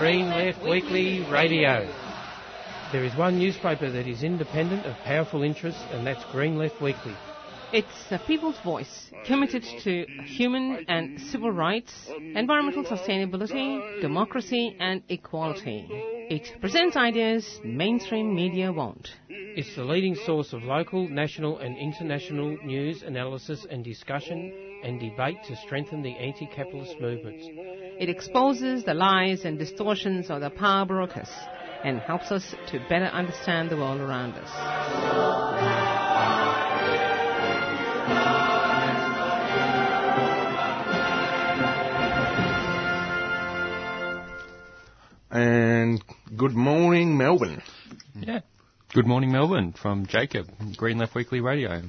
Green Left Weekly Radio. There is one newspaper that is independent of powerful interests, and that's Green Left Weekly. It's a people's voice, committed to human and civil rights, environmental sustainability, democracy, and equality. It presents ideas mainstream media won't. It's the leading source of local, national, and international news, analysis, and discussion and debate to strengthen the anti capitalist movements. It exposes the lies and distortions of the power brokers and helps us to better understand the world around us. And good morning, Melbourne. Yeah. Good morning, Melbourne, from Jacob, Green Left Weekly Radio.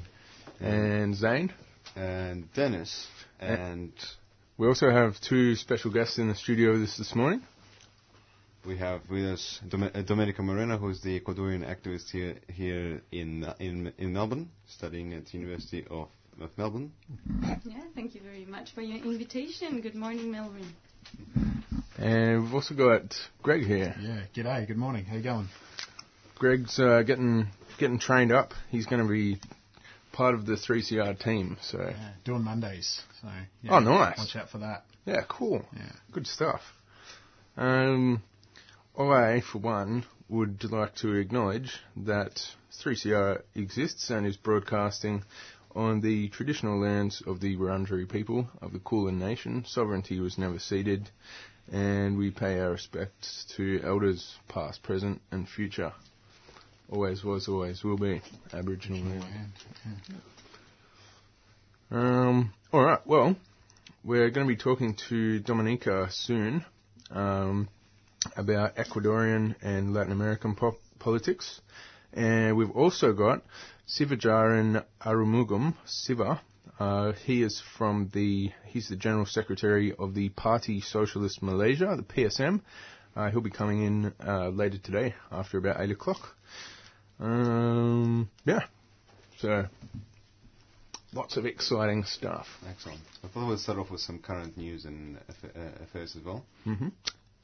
And Zane. And Dennis. And We also have two special guests in the studio this this morning. we have with us Dom- uh, Domenica Moreno, who's the Ecuadorian activist here here in in in Melbourne, studying at the University of, of Melbourne. Yeah, thank you very much for your invitation. Good morning, Melvin. And we've also got Greg here. Yeah, g'day, good morning. How you going? Greg's uh, getting getting trained up. He's going to be part of the 3CR team. So Yeah, doing Mondays. So yeah, Oh, nice. Watch out for that. yeah, cool. Yeah. Good stuff. Um, I, for one, would like to acknowledge that 3CR exists and is broadcasting on the traditional lands of the Wurundjeri people of the Kulin Nation. Sovereignty was never ceded, and we pay our respects to elders past, present, and future. Always was, always will be Aboriginal land. And, Um, all right. Well, we're going to be talking to Domenica soon um, about Ecuadorian and Latin American po- politics, and we've also got Sivarajan Arumugam Siva. Uh, he is from the he's the general secretary of the Party Socialist Malaysia, the PSM. Uh, he'll be coming in uh, later today after about eight o'clock. Um, yeah. So lots of exciting stuff. Excellent. I thought we'd start off with some current news and uh, affairs as well.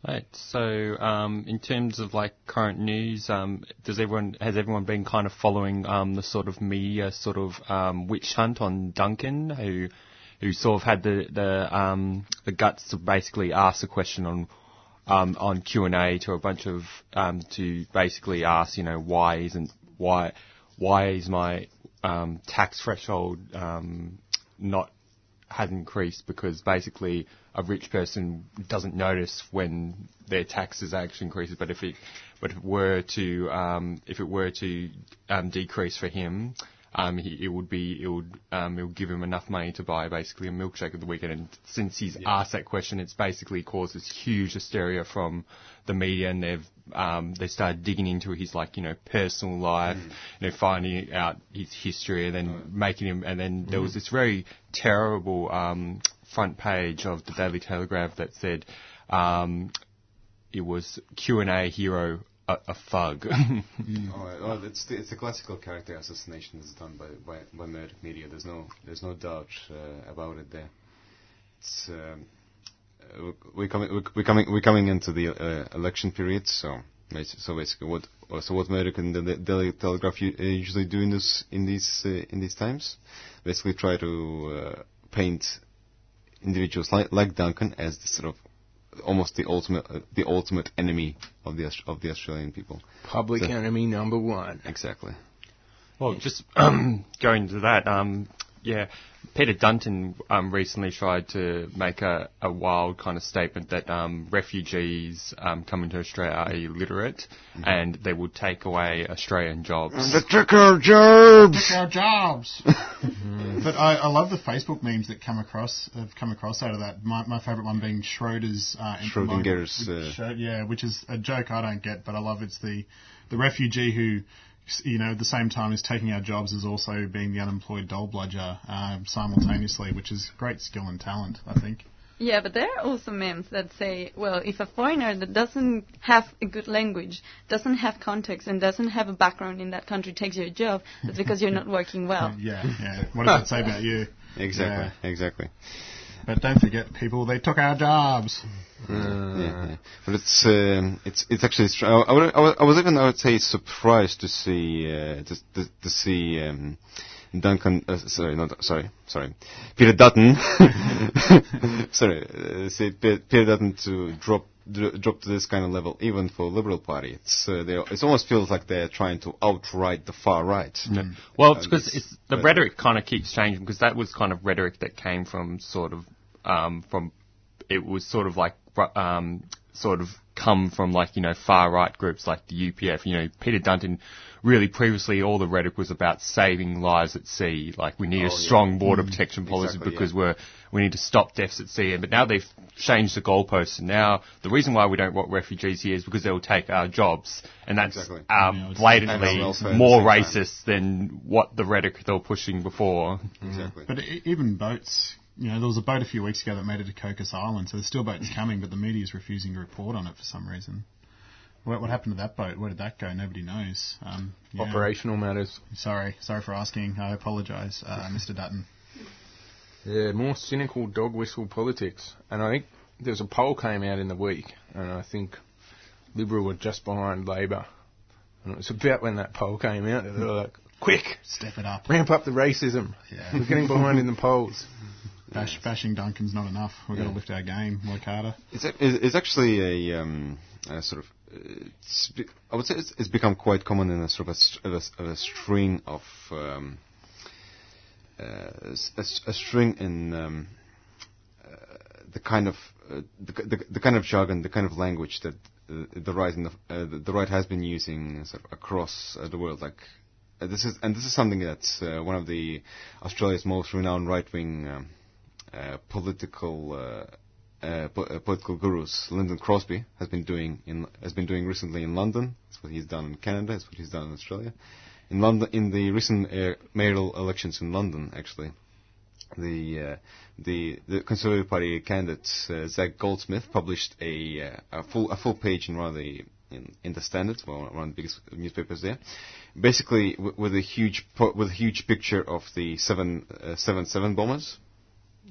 Right. So, um, in terms of like current news, um, does everyone has everyone been kind of following um, the sort of media sort of um, witch hunt on Duncan, who who sort of had the the um, the guts to basically ask a question on um, on Q and A to a bunch of um, to basically ask, you know, why isn't why why is my um, tax threshold um, not has increased because basically a rich person doesn't notice when their taxes actually increases, but if it but if it were to um, if it were to um, decrease for him, um, he, it would be it would um, it would give him enough money to buy basically a milkshake of the weekend. And since he's asked that question, it's basically caused this huge hysteria from the media, and they've um, they started digging into his like you know personal life, you know finding out his history, and then making him. And then there was this very terrible um, front page of the Daily Telegraph that said um, it was Q and A hero a, a thug. Oh, well, it's the, it's the classical character assassination that's done by by, by Murdoch media. There's no there's no doubt uh, about it there. It's um, uh, we're coming we're- we're coming we're coming into the uh, election period, so so basically what so what Murdoch and the the Daily Telegraph u- uh, usually do in this in these uh, in these times, basically try to uh, paint individuals like like Duncan as the sort of almost the ultimate uh, the ultimate enemy of the Aus- of the Australian people. Public So- enemy number one. Exactly. Well, just um, going to that, um, yeah, Peter Dutton um, recently tried to make a, a wild kind of statement that um, refugees um, coming to Australia are illiterate and they would take away Australian jobs. took our jobs. Took our jobs. but I, I love the Facebook memes that come across have come across out of that. My, my favourite one being Schroeder's uh, Schrodinger's, which- uh, yeah, which is a joke I don't get, but I love it's the the refugee who. You know, at the same time as taking our jobs, is also being the unemployed doll bludger um, simultaneously, which is great skill and talent, I think. Yeah, but there are also memes that say, well, if a foreigner that doesn't have a good language, doesn't have context, and doesn't have a background in that country takes your job, that's because you're not working well. Yeah, yeah. What does that say about you? Exactly, exactly. But don't forget, people, they took our jobs. yeah, yeah. But it's um, it's it's actually. Str- I, I, I, was, even I would say surprised to see uh, to, to, to see um, Duncan. Uh, sorry, not sorry, sorry, Peter Dutton. sorry, uh, see Pe- Peter Dutton to drop dr- drop to this kind of level, even for Liberal Party. It's uh, it almost feels like they're trying to outright the far right. Well, it's because the rhetoric kind of keeps changing because that was kind of rhetoric that came from sort of um, from it was sort of like um, sort of come from like you know far right groups like the UPF. You know, Peter Dutton really previously all the rhetoric was about saving lives at sea. Like we need a Oh, yeah. strong border protection policy Exactly, because yeah. we're we need to stop deaths at sea. But now they've changed the goalposts, and now the reason why we don't want refugees here is because they will take our jobs, and that's Exactly. uh, Yeah, blatantly And our welfare at the more same time. racist than what the rhetoric they were pushing before. Exactly. But e- even boats, you know, there was a boat a few weeks ago that made it to Cocos Island, so there's still boats coming, but the media is refusing to report on it for some reason. What, what happened to that boat? Where did that go? Nobody knows. Um, yeah. Operational matters. Sorry, sorry for asking. I apologise, uh, Mr. Dutton. Yeah, more cynical dog whistle politics. And I think there's a poll came out in the week, and I think Liberal were just behind Labor. And it was about when that poll came out, they were like, quick, Step it up. ramp up the racism. Yeah. We're getting behind in the polls. Bash, bashing Duncan's not enough. We've got to lift our game, work harder. It's a, it's actually a, um, a sort of uh, be- I would say it's, it's become quite common in a sort of a, st- of a, of a string of um, uh, a, a string in um, uh, the kind of uh, the, the, the kind of jargon, the kind of language that uh, the right the, uh, the, the right has been using sort of across uh, the world, like. Uh, this is and this is something that uh, one of the Australia's most renowned right-wing um, uh, political uh, uh, uh, political gurus, Lynton Crosby, has been doing in has been doing recently in London. That's what he's done in Canada. That's what he's done in Australia. In London, in the recent uh, mayoral elections in London, actually, the uh, the the Conservative Party candidate uh, Zac Goldsmith published a uh, a full a full page in one of the in, in the Standard, well, one of the biggest newspapers there, basically w- with a huge po- with a huge picture of the seven uh, seven seven bombers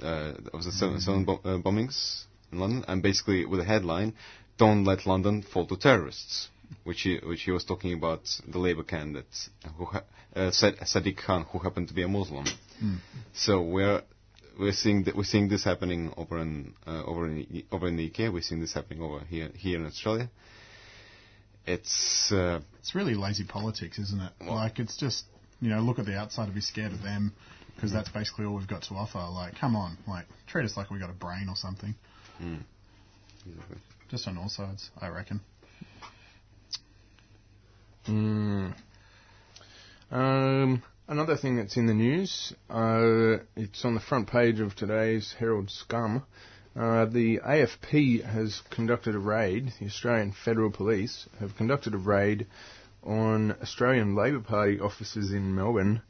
uh, of the seven, seven bo- uh, bombings in London, and basically with a headline, "Don't let London fall to terrorists," which he, which he was talking about the Labour candidate, who ha- uh, Sadiq Khan, who happened to be a Muslim. So we're we're seeing that we're seeing this happening over in uh, over in over in the UK. We're seeing this happening over here here in Australia. It's uh, It's really lazy politics, isn't it? Like, it's just, you know, look at the outside and be scared of them, because that's basically all we've got to offer. Like, come on, like, treat us like we got a brain or something. Exactly. Just on all sides, I reckon. Mm. Um, another thing that's in the news, uh, it's on the front page of today's Herald Scum. Uh, the AFP has conducted a raid, the Australian Federal Police have conducted a raid on Australian Labor Party offices in Melbourne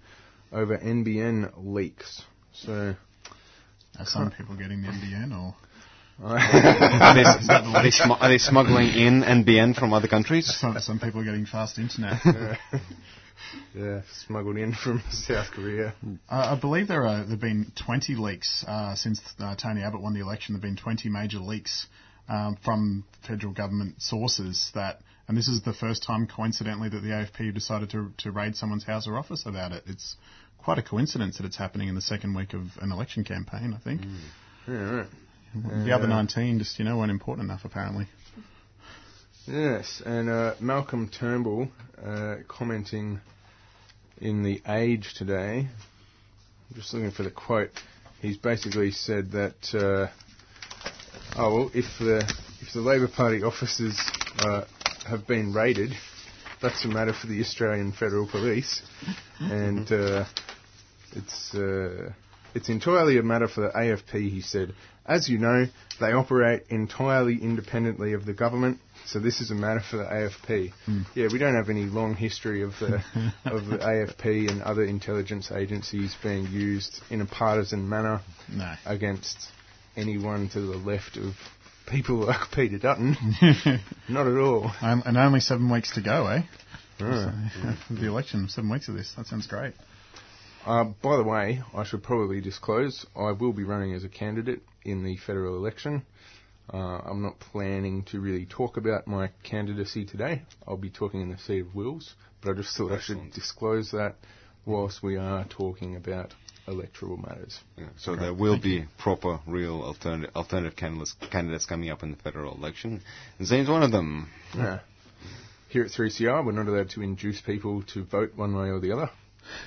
over NBN leaks. So, Are some people getting the NBN or are they, are, they smu- are they smuggling in NBN from other countries? some, some people are getting fast internet? yeah, smuggled in from South Korea. Uh, I believe there are there've been 20 leaks uh, since uh, Tony Abbott won the election. There've been 20 major leaks um, from federal government sources that, and this is the first time, coincidentally, that the AFP decided to to raid someone's house or office about it. It's quite a coincidence that it's happening in the second week of an election campaign. I think Yeah, right. the other 19 just you know weren't important enough apparently. Yes, and uh, Malcolm Turnbull uh, commenting in the Age today. I'm just looking for the quote. He's basically said that, uh, oh well, if the if the Labor Party officers uh, have been raided, that's a matter for the Australian Federal Police, and uh, it's uh, it's entirely a matter for the AFP. He said, as you know, they operate entirely independently of the government. So this is a matter for the AFP. Yeah, we don't have any long history of the of the AFP and other intelligence agencies being used in a partisan manner No. against anyone to the left of people like Peter Dutton. Not at all. Um, and only seven weeks to go, eh? So, the election, seven weeks of this. That sounds great. Uh, by the way, I should probably disclose I will be running as a candidate in the federal election. Uh, I'm not planning to really talk about my candidacy today. I'll be talking in the seat of Wills, but I just thought I should disclose that whilst we are talking about electoral matters. Yeah, so there will be proper, real alternative, alternative candidates, candidates coming up in the federal election. And Zane's one of them. Yeah. Here at 3CR, we're not allowed to induce people to vote one way or the other,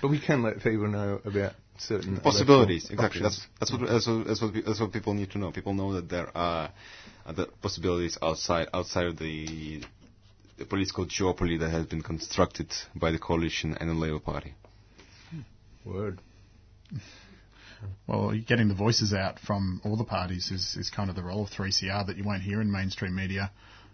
but we can let people know about certain Possibilities, exactly. That's, options. that's, what, that's, what, that's, what, that's what people need to know. People know that there are uh, other possibilities outside outside of the, the political duopoly that has been constructed by the coalition and the Labour Party. Word. Well, getting the voices out from all the parties is, is kind of the role of 3CR that you won't hear in mainstream media.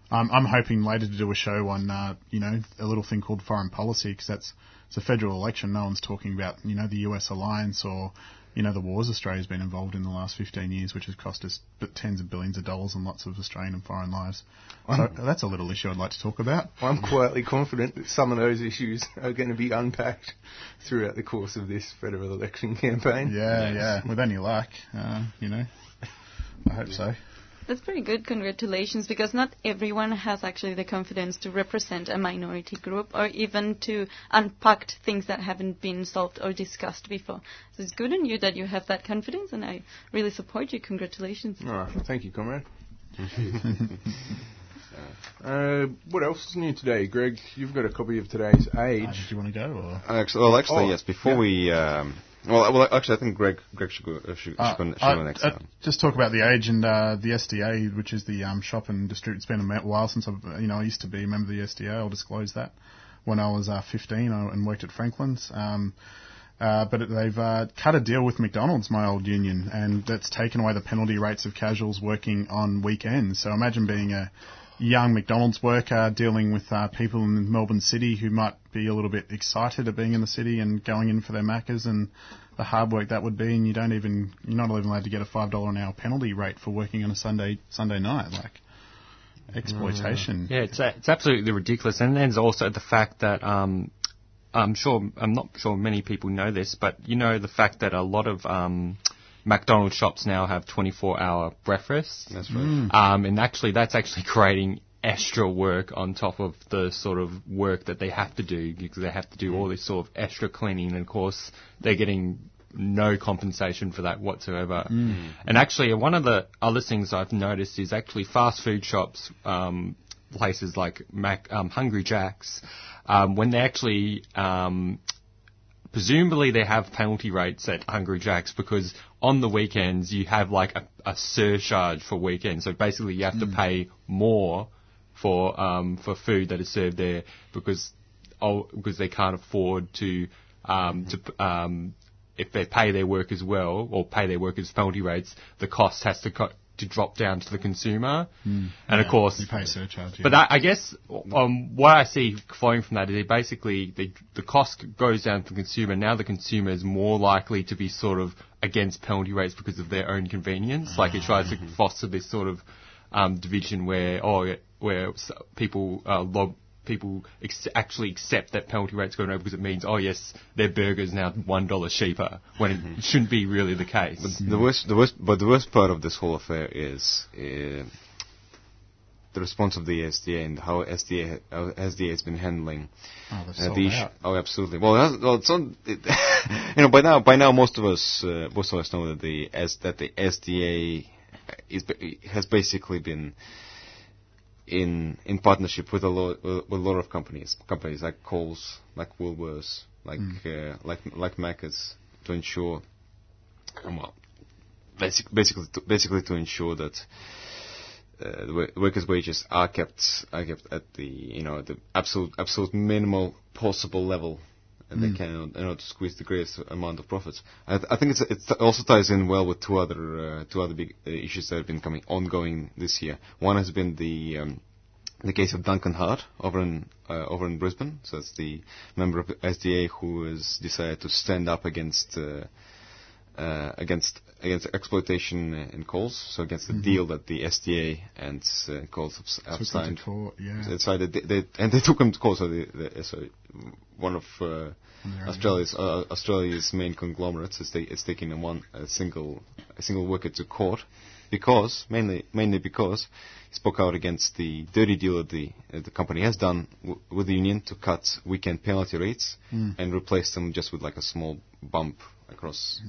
Um, I'm hoping later to do a show on, uh, you know, a little thing called foreign policy because that's it's a federal election. No one's talking about, you know, the US alliance or, you know, the wars Australia's been involved in the last 15 years, which has cost us tens of billions of dollars and lots of Australian and foreign lives. So that's a little issue I'd like to talk about. I'm quietly confident that some of those issues are going to be unpacked throughout the course of this federal election campaign. Yeah, yeah. With any luck, uh, you know, I hope so. That's very good. Congratulations, because not everyone has actually the confidence to represent a minority group or even to unpack things that haven't been solved or discussed before. So it's good on you that you have that confidence, and I really support you. Congratulations. Oh, thank you, comrade. uh, what else is new today, Greg? You've got a copy of today's Uh, Age. did you want to go? Or? Actually, well, actually, Oh, yes. Before yeah. we, um, well, well, actually, I think Greg, Greg should go, uh, should, Uh, should, go, should go next. I- time. just talk about the age and uh, the SDA, which is the um, shop and distribute. It's been a while since I've, uh, you know, I used to be a member of the SDA. I'll disclose that. When I was uh, 15 I, and worked at Franklin's. Um, uh, but they've uh, cut a deal with McDonald's, my old union, and that's taken away the penalty rates of casuals working on weekends. So imagine being a young McDonald's worker dealing with uh, people in Melbourne City who might be a little bit excited at being in the city and going in for their Maccas and the hard work that would be, and you don't even you're not even allowed to get a five dollar an hour penalty rate for working on a Sunday Sunday night, like exploitation. Yeah, it's, it's absolutely ridiculous. And there's also the fact that um, I'm sure I'm not sure many people know this, but you know the fact that a lot of um, McDonald's shops now have 24-hour breakfasts. That's right. Um, and actually, that's actually creating extra work on top of the sort of work that they have to do because they have to do all this sort of extra cleaning. And of course, they're getting no compensation for that whatsoever. And actually, one of the other things I've noticed is actually fast food shops, um, places like Mac, um, Hungry Jack's, um, when they actually um, presumably they have penalty rates at Hungry Jack's because on the weekends you have like a, a surcharge for weekends. So basically you have to pay more for um, for food that is served there because oh, because they can't afford to um, to um, if they pay their workers well or pay their workers penalty rates, the cost has to co- to drop down to the consumer. And of course, you pay surcharge. Yeah. but I, I guess um, what I see flowing from that is it basically the, the cost goes down to the consumer. Now the consumer is more likely to be sort of against penalty rates because of their own convenience. Like it tries to foster this sort of um, division where oh where people uh, lob people ex- actually accept that penalty rates going over because it means oh yes their burger is now one dollar cheaper when it shouldn't be really the case. The worst, the worst, but the worst part of this whole affair is uh, the response of the SDA and how SDA, how SDA has been handling oh, uh, the issue. Oh, absolutely. Well, that's, well, it's on, it, you know, by now, by now, most of us, uh, most of us know that the S, that the SDA is has basically been in in partnership with a lot with a lot of companies, companies like Coles, like Woolworths, like uh, like like Macca's, to ensure, well, basic, basically to, basically to ensure that uh, the workers' wages are kept are kept at the you know the absolute absolute minimal possible level, and they can in order to squeeze the greatest amount of profits. I, th- I think it's it also ties in well with two other uh, two other big uh, issues that have been coming ongoing this year. One has been the um, the case of Duncan Hart over in uh, over in Brisbane. So it's the member of the SDA who has decided to stand up against. Uh, uh, against against exploitation in Coles, so against the deal that the SDA and uh, Coles have, have signed. yeah. They, they, and they took him to court. So the, the, so one of uh, Australia's uh, Australia's main conglomerates is, is taking a one a single a single worker to court because mainly mainly because he spoke out against the dirty deal that the uh, the company has done w- with the union to cut weekend penalty rates and replace them just with like a small bump across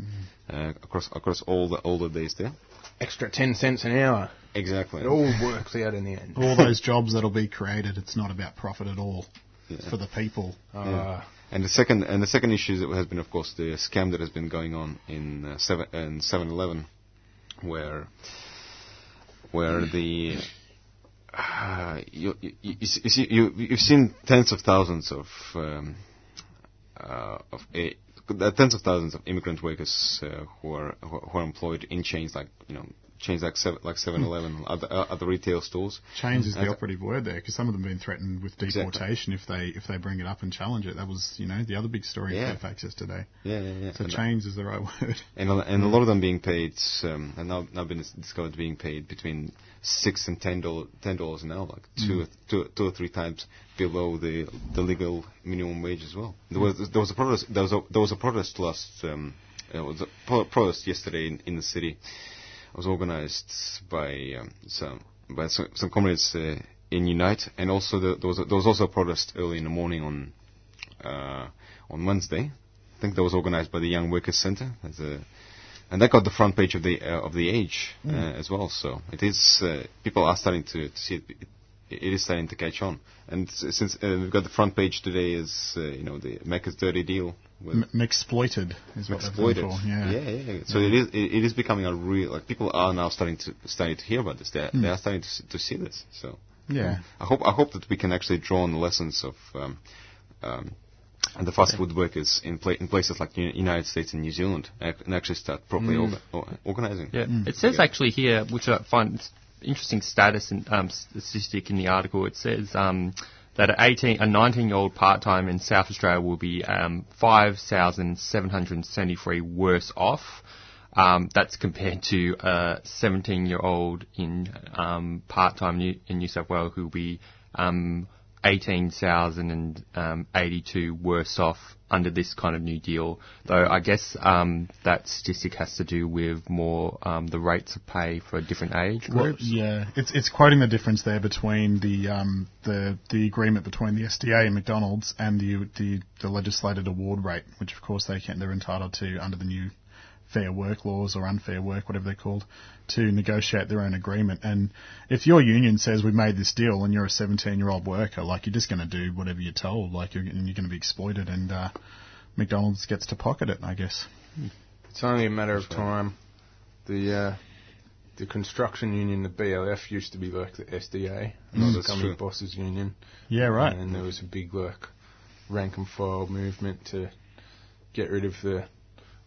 uh, across across all the all the days there. Extra 10 cents an hour. Exactly. It all works out in the end. all those jobs that'll be created, it's not about profit at all. It's for the people. Uh, And the second and the second issue that has been, of course, the scam that has been going on in uh, seven in 7-Eleven, where where the uh, you, you, you, you see you you've seen tens of thousands of um, uh, of a, uh, tens of thousands of immigrant workers uh, who are who are employed in chains like you know chains like seven, like 7-Eleven, other, uh, other retail stores. Chains is the operative word there because some of them have been threatened with Exactly. deportation if they if they bring it up and challenge it. That was you know the other big story Yeah. in Fairfax yesterday. Yeah, yeah, yeah. So And- chains is the right word. and a, and a lot of them being paid, um, and now now been discovered being paid between six and ten dollars ten dollars an hour, like two, two, two or three times below the the legal minimum wage as well. There was there was a protest there was a there was a protest last um, was a pro- protest yesterday in, in the city. It was organized by um, some by some, some comrades uh, in Unite, and also the, there was a, there was also a protest early in the morning on uh, on Wednesday. I think that was organized by the Young Workers Center as a, and that got the front page of the uh, of the Age uh, as well. So it is uh, people are starting to, to see it, it. It is starting to catch on, and s- since uh, we've got the front page today is uh, you know the Macca's dirty deal with M- exploited is what exploited. for. Yeah. yeah, yeah. So it is it, it is becoming a real like people are now starting to starting to hear about this. They they are starting to to see this. So Yeah. I hope I hope that we can actually draw on the lessons of um, um, the fast food workers in pla- in places like the United States and New Zealand ac- and actually start properly orga- or- organizing. Yeah, it says actually here, which I find interesting status and um, statistic in the article. It says um, that a 18, a 19-year-old part-time in South Australia will be um, 5,773 worse off. Um, that's compared to a 17-year-old in um, part-time New, in New South Wales who will be um, 18,082 worse off under this kind of new deal. Though I guess um, that statistic has to do with more um, the rates of pay for different age Well, groups. yeah, it's it's quoting the difference there between the um, the the agreement between the SDA and McDonald's and the the, the legislated award rate, which of course they can they're entitled to under the new fair work laws or unfair work, whatever they're called, to negotiate their own agreement. And if your union says we've made this deal and you're a 17 year old worker, like you're just going to do whatever you're told, like you're, and you're going to be exploited, and uh, McDonald's gets to pocket it, I guess. It's only a matter of time. The uh, the construction union, the BLF, used to be like the SDA, not the That's company bosses union. Yeah, right. And there was a big like rank and file movement to get rid of the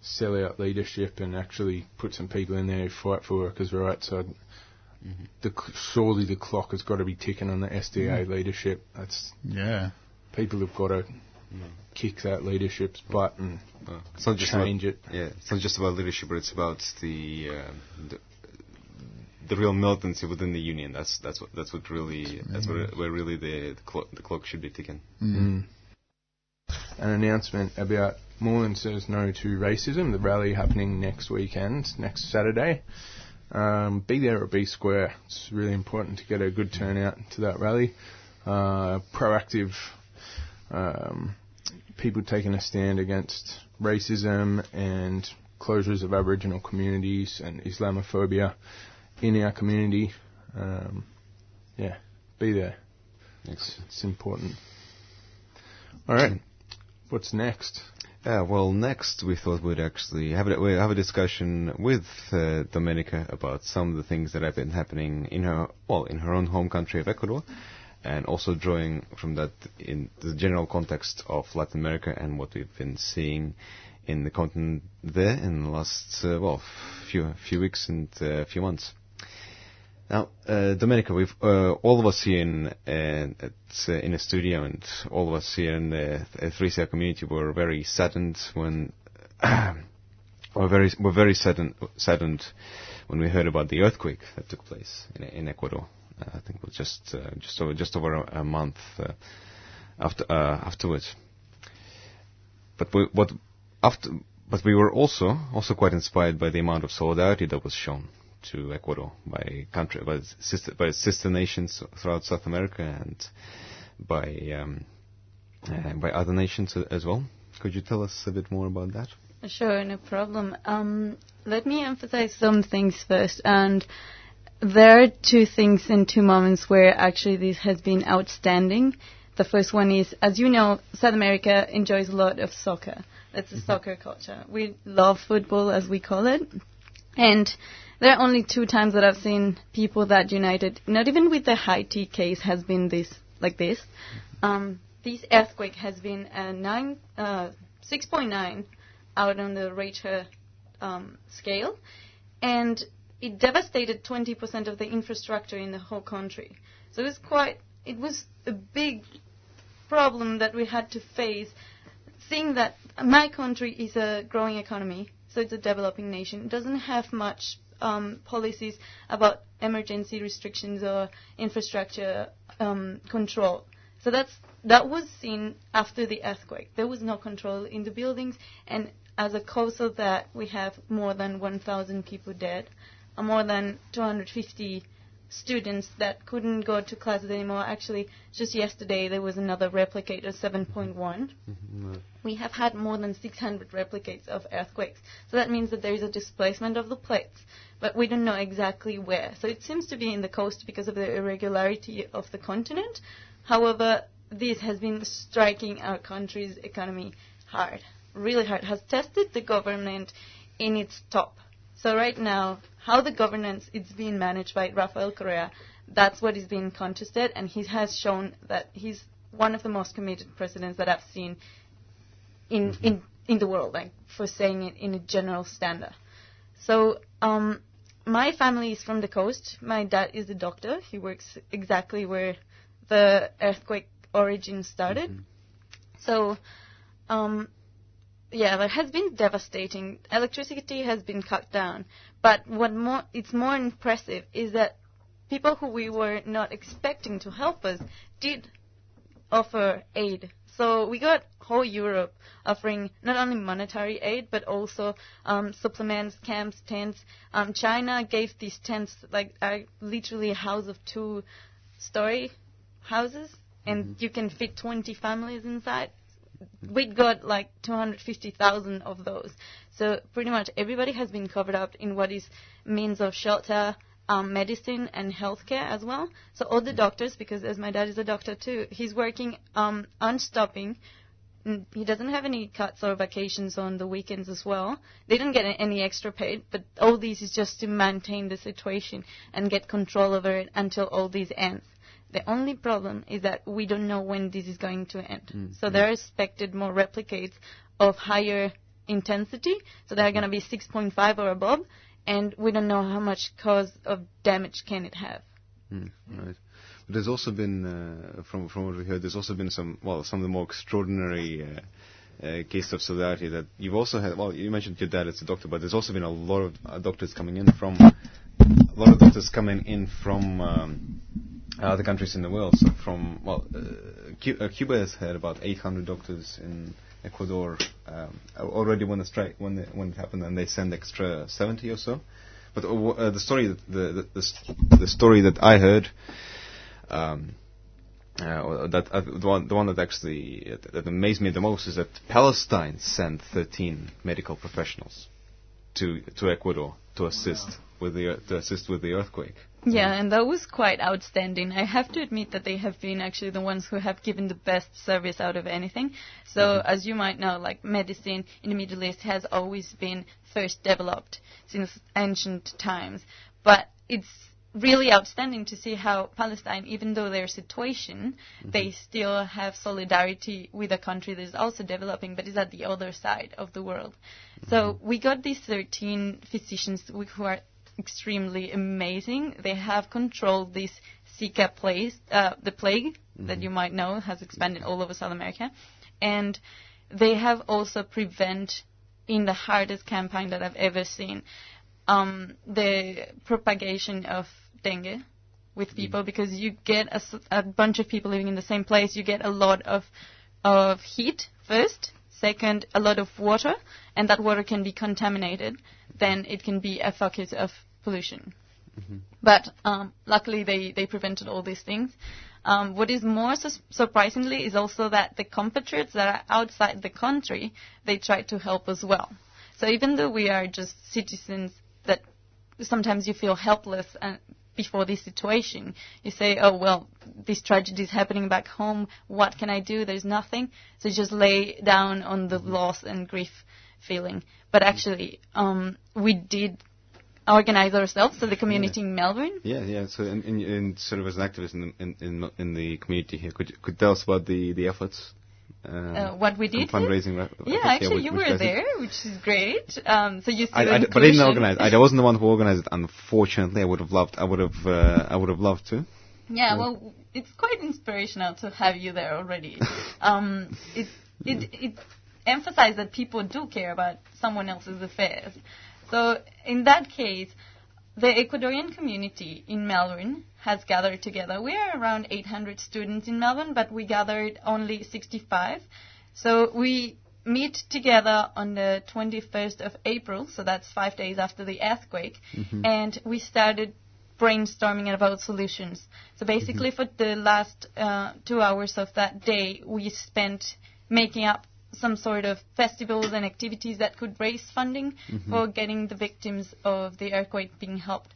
sellout leadership and actually put some people in there who fight for workers' rights. So the, surely the clock has got to be ticking on the SDA leadership. That's Yeah. people have got to kick that leadership's butt and Uh, it's not just change about, it. Yeah, it's not just about leadership, but it's about the, um the the real militancy within the union. That's that's what that's what really that's where, where really the the clock, the clock should be ticking. Mm. An announcement about Moreland says no to racism. The rally happening next weekend, next Saturday. Um, be there or be square. It's really important to get a good turnout to that rally. Uh, proactive um, people taking a stand against racism and closures of Aboriginal communities and Islamophobia in our community. Um, yeah, be there. It's, it's important. All right. What's next? Yeah, well, next we thought we'd actually have a, we have a discussion with uh, Domenica about some of the things that have been happening in her, well, in her own home country of Ecuador, and also drawing from that in the general context of Latin America and what we've been seeing in the continent there in the last, uh, well, few few weeks and uh, few months. Now, uh, Domenica, we've uh, all of us here in uh, uh, in the studio, and all of us here in the 3CR community were very saddened when were very were very saddened saddened when we heard about the earthquake that took place in, in Ecuador. Uh, I think it was just uh, just over just over a, a month after afterwards. but we, what after, but we were also also quite inspired by the amount of solidarity that was shown to Ecuador by country by sister by sister nations throughout South America and by um, uh, by other nations as well. Could you tell us a bit more about that? Sure, no problem. Um, let me emphasize some things first. And there are two things and two moments where actually this has been outstanding. The first one is, as you know, South America enjoys a lot of soccer. That's a mm-hmm. soccer culture. We love football, as we call it. And there are only two times that I've seen people that united, not even with the Haiti case has been this, like this. Um, this earthquake has been a nine, uh, 6.9 out on the Richter um, scale, and it devastated 20% of the infrastructure in the whole country. So it was quite, it was a big problem that we had to face, seeing that my country is a growing economy, so it's a developing nation. It doesn't have much um, policies about emergency restrictions or infrastructure um, control. So that's that was seen after the earthquake. There was no control in the buildings, and as a cause of that, we have more than 1,000 people dead, more than 250 students that couldn't go to classes anymore. Actually, just yesterday there was another replicate of 7.1. Mm-hmm. We have had more than 600 replicates of earthquakes. So that means that there is a displacement of the plates, but we don't know exactly where. So it seems to be in the coast because of the irregularity of the continent. However, this has been striking our country's economy hard really hard, has tested the government in its top. So right now, how the governance is being managed by Rafael Correa, that's what is being contested, and he has shown that he's one of the most committed presidents that I've seen in mm-hmm. in in the world, like for saying it in a general standard. So um, my family is from the coast. My dad is a doctor. He works exactly where the earthquake origin started. Mm-hmm. So um, yeah, it has been devastating. Electricity has been cut down, but what more, it's more impressive is that people who we were not expecting to help us did offer aid. So we got whole Europe offering not only monetary aid but also um, supplements, camps, tents. Um, China gave these tents like literally a house of two story houses, and mm-hmm. you can fit 20 families inside we got like 250,000 of those. So pretty much everybody has been covered up in what is means of shelter, um, medicine, and healthcare as well. So all the doctors, because as my dad is a doctor too, he's working um, unstopping. He doesn't have any cuts or vacations on the weekends as well. They don't get any extra paid, but all this is just to maintain the situation and get control over it until all this ends. The only problem is that we don't know when this is going to end. Mm. So there are expected more replicates of higher intensity. So they're going to be 6.5 or above, and we don't know how much cause of damage can it have. Mm, right. But there's also been, uh, from from what we heard, there's also been some well, some of the more extraordinary. Uh, uh, case of solidarity that you've also had. Well, you mentioned your dad as a doctor, but there's also been a lot of uh, doctors coming in from a lot of doctors coming in from um, other countries in the world. So from well, uh, uh, Cuba has had about 800 doctors in Ecuador um, already when the strike when the, when it happened, and they sent extra 70 or so. But uh, uh the story that the, the, the story that I heard. Um, uh, that uh, the, one, the one that actually that amazed me the most is that Palestine sent 13 medical professionals to to Ecuador to assist with the to assist with the earthquake. Yeah, and that was quite outstanding. I have to admit that they have been actually the ones who have given the best service out of anything. So, mm-hmm. as you might know, like medicine in the Middle East has always been first developed since ancient times. But it's really outstanding to see how Palestine, even though their situation, mm-hmm. they still have solidarity with a country that is also developing, but is at the other side of the world. Mm-hmm. So we got these 13 physicians who are extremely amazing. They have controlled this Zika plague, uh, the plague mm-hmm. that you might know has expanded all over South America, and they have also prevent in the hardest campaign that I've ever seen um, the propagation of dengue with mm-hmm. people mm. because you get a, a bunch of people living in the same place. You get a lot of of heat first, second, a lot of water, and that water can be contaminated, then it can be a focus of pollution. But um, luckily, they, they prevented all these things. Um, what is more sus- surprisingly is also that the compatriots that are outside the country, they try to help as well. So even though we are just citizens that sometimes you feel helpless uh, before this situation, you say, oh, well, this tragedy is happening back home. What can I do? There's nothing. So just lay down on the loss and grief feeling. But actually, um, we did organize ourselves, so the community in Melbourne. Yeah, yeah. So, in, in, in sort of as an activist in the, in, in, in the community here, could you, could tell us about the the efforts? Um, Uh, what we did. fundraising. ra- Yeah, actually, which- you which were there, which is great. Um, so you see I, the I, but I didn't organize. I, wasn't the one who organized it. Unfortunately, I would have loved. I would have. Uh, I would have loved to. Yeah, well, it's quite inspirational to have you there already. um, it, it, it emphasizes that people do care about someone else's affairs. So in that case, the Ecuadorian community in Melbourne has gathered together. We are around 800 students in Melbourne, but we gathered only 65. So we meet together on the 21st of April, so that's five days after the earthquake, and we started brainstorming about solutions. So basically, for the last uh, two hours of that day, we spent making up some sort of festivals and activities that could raise funding for getting the victims of the earthquake being helped.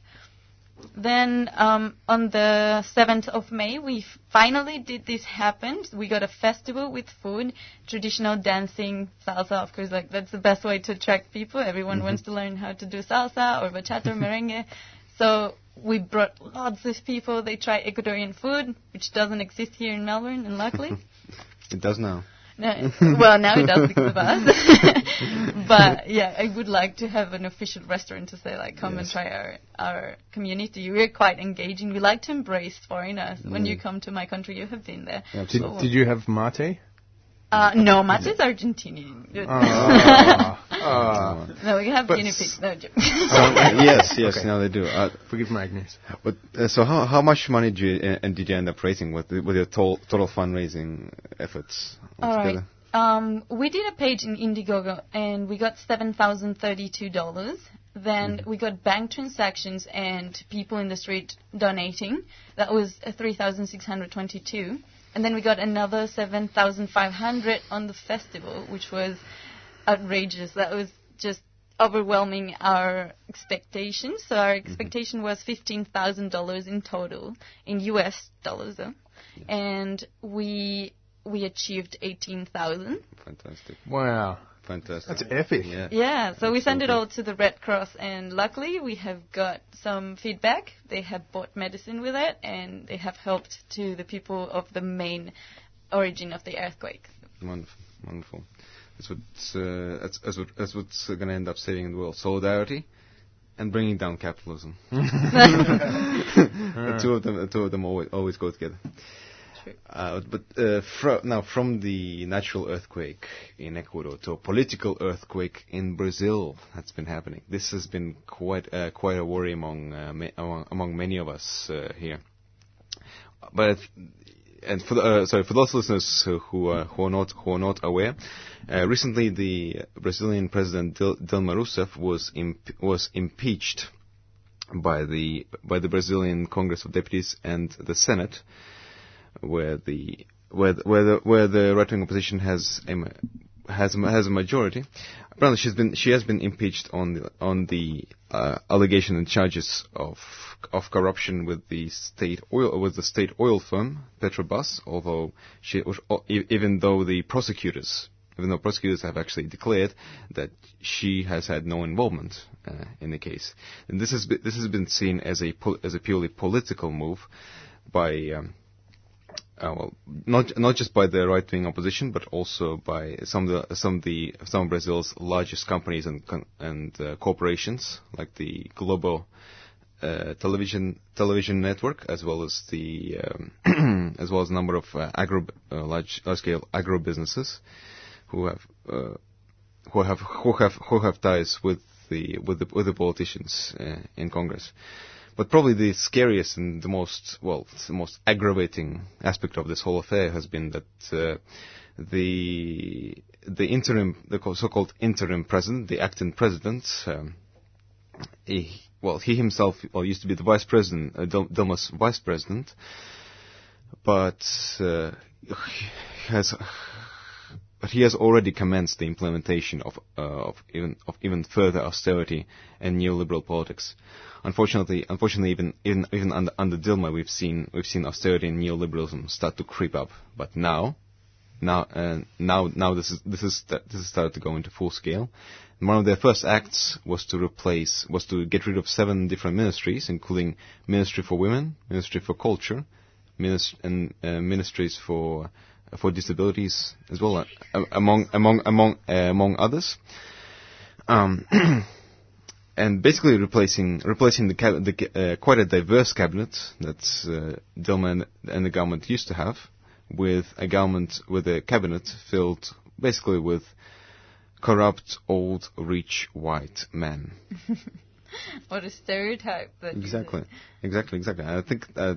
Then um, on the 7th of May, we f- finally did this happen. We got a festival with food, traditional dancing, salsa. Of course, like that's the best way to attract people. Everyone wants to learn how to do salsa or bachata or merengue. So we brought lots of people. They try Ecuadorian food, which doesn't exist here in Melbourne, and luckily. It does now. No, well, now it does because of us. but yeah, I would like to have an official restaurant to say like, come and try our our community. We're quite engaging. We like to embrace foreigners. When you come to my country, you have been there. Did, So- did you have mate? Uh, no, Mate is Argentinian. Ah, ah. no, we have guinea pigs. No, joke. yes, yes. Okay. Now they do. Uh, Forgive my ignorance. but uh, so, how how much money did you uh, and did you end up raising with with your total total fundraising efforts All right. altogether? Um, we did a page in Indiegogo and we got seven thousand thirty-two dollars. Then we got bank transactions and people in the street donating. That was uh, three thousand six hundred twenty-two. And then we got another seven thousand five hundred on the festival, which was outrageous. That was just overwhelming our expectations. So our mm-hmm. expectation was fifteen thousand dollars in total in U.S. dollars, though, and we we achieved eighteen thousand. Fantastic, Wow. fantastic. That's epic. Yeah. Yeah, so we sent it all to the Red Cross, and luckily we have got some feedback. They have bought medicine with it, and they have helped to the people of the main origin of the earthquake. Wonderful, wonderful. That's what's uh, that's, that's, what, that's what's going to end up saving the world: solidarity and bringing down capitalism. the two of them, the two of them always, always go together. Uh, but uh, fro- now, from the natural earthquake in Ecuador to a political earthquake in Brazil that's been happening. This has been quite uh, quite a worry among uh, ma- among, among many of us uh, here. But and for the, uh, sorry for those listeners who uh, who are not who are not aware, uh, recently the Brazilian president Dil- Dilma Rousseff was imp- was impeached by the by the Brazilian Congress of Deputies and the Senate, where the where the, where the where the right wing opposition has a ma- has has a majority. Apparently, she's been she has been impeached on the on the uh, allegation and charges of of corruption with the state oil with the state oil firm Petrobras. Although she even though the prosecutors even though prosecutors have actually declared that she has had no involvement uh, in the case, and this has been, this has been seen as a as a purely political move by. Um, uh, well, not not just by the right wing opposition, but also by some of the some of the some of Brazil's largest companies and and uh, corporations, like the Globo uh, television television network, as well as the um, as well as a number of uh, agro uh, large large scale agro businesses who have uh, who have who have who have ties with the with the with the politicians in Congress. But probably the scariest and the most well, the most aggravating aspect of this whole affair has been that uh, the the interim, the so-called interim president, the acting president, um, he, well, he himself well, used to be the vice president, uh, Dil- Dilma's vice president, but uh, has but he has already commenced the implementation of, uh, of even of even further austerity and neoliberal politics. Unfortunately, unfortunately, even even, even under, under Dilma, we've seen we've seen austerity and neoliberalism start to creep up. But now, now, uh, now, now this is this is this has started to go into full scale. And one of their first acts was to replace was to get rid of seven different ministries, including Ministry for Women, Ministry for Culture, minis- and uh, ministries for for disabilities as well, uh, among among among uh, among others. Um, and basically replacing replacing the, cab- the uh, quite a diverse cabinet that uh, Dilma and, and the government used to have with a government with a cabinet filled basically with corrupt old rich white men. what a stereotype. That exactly, exactly, exactly. I think uh,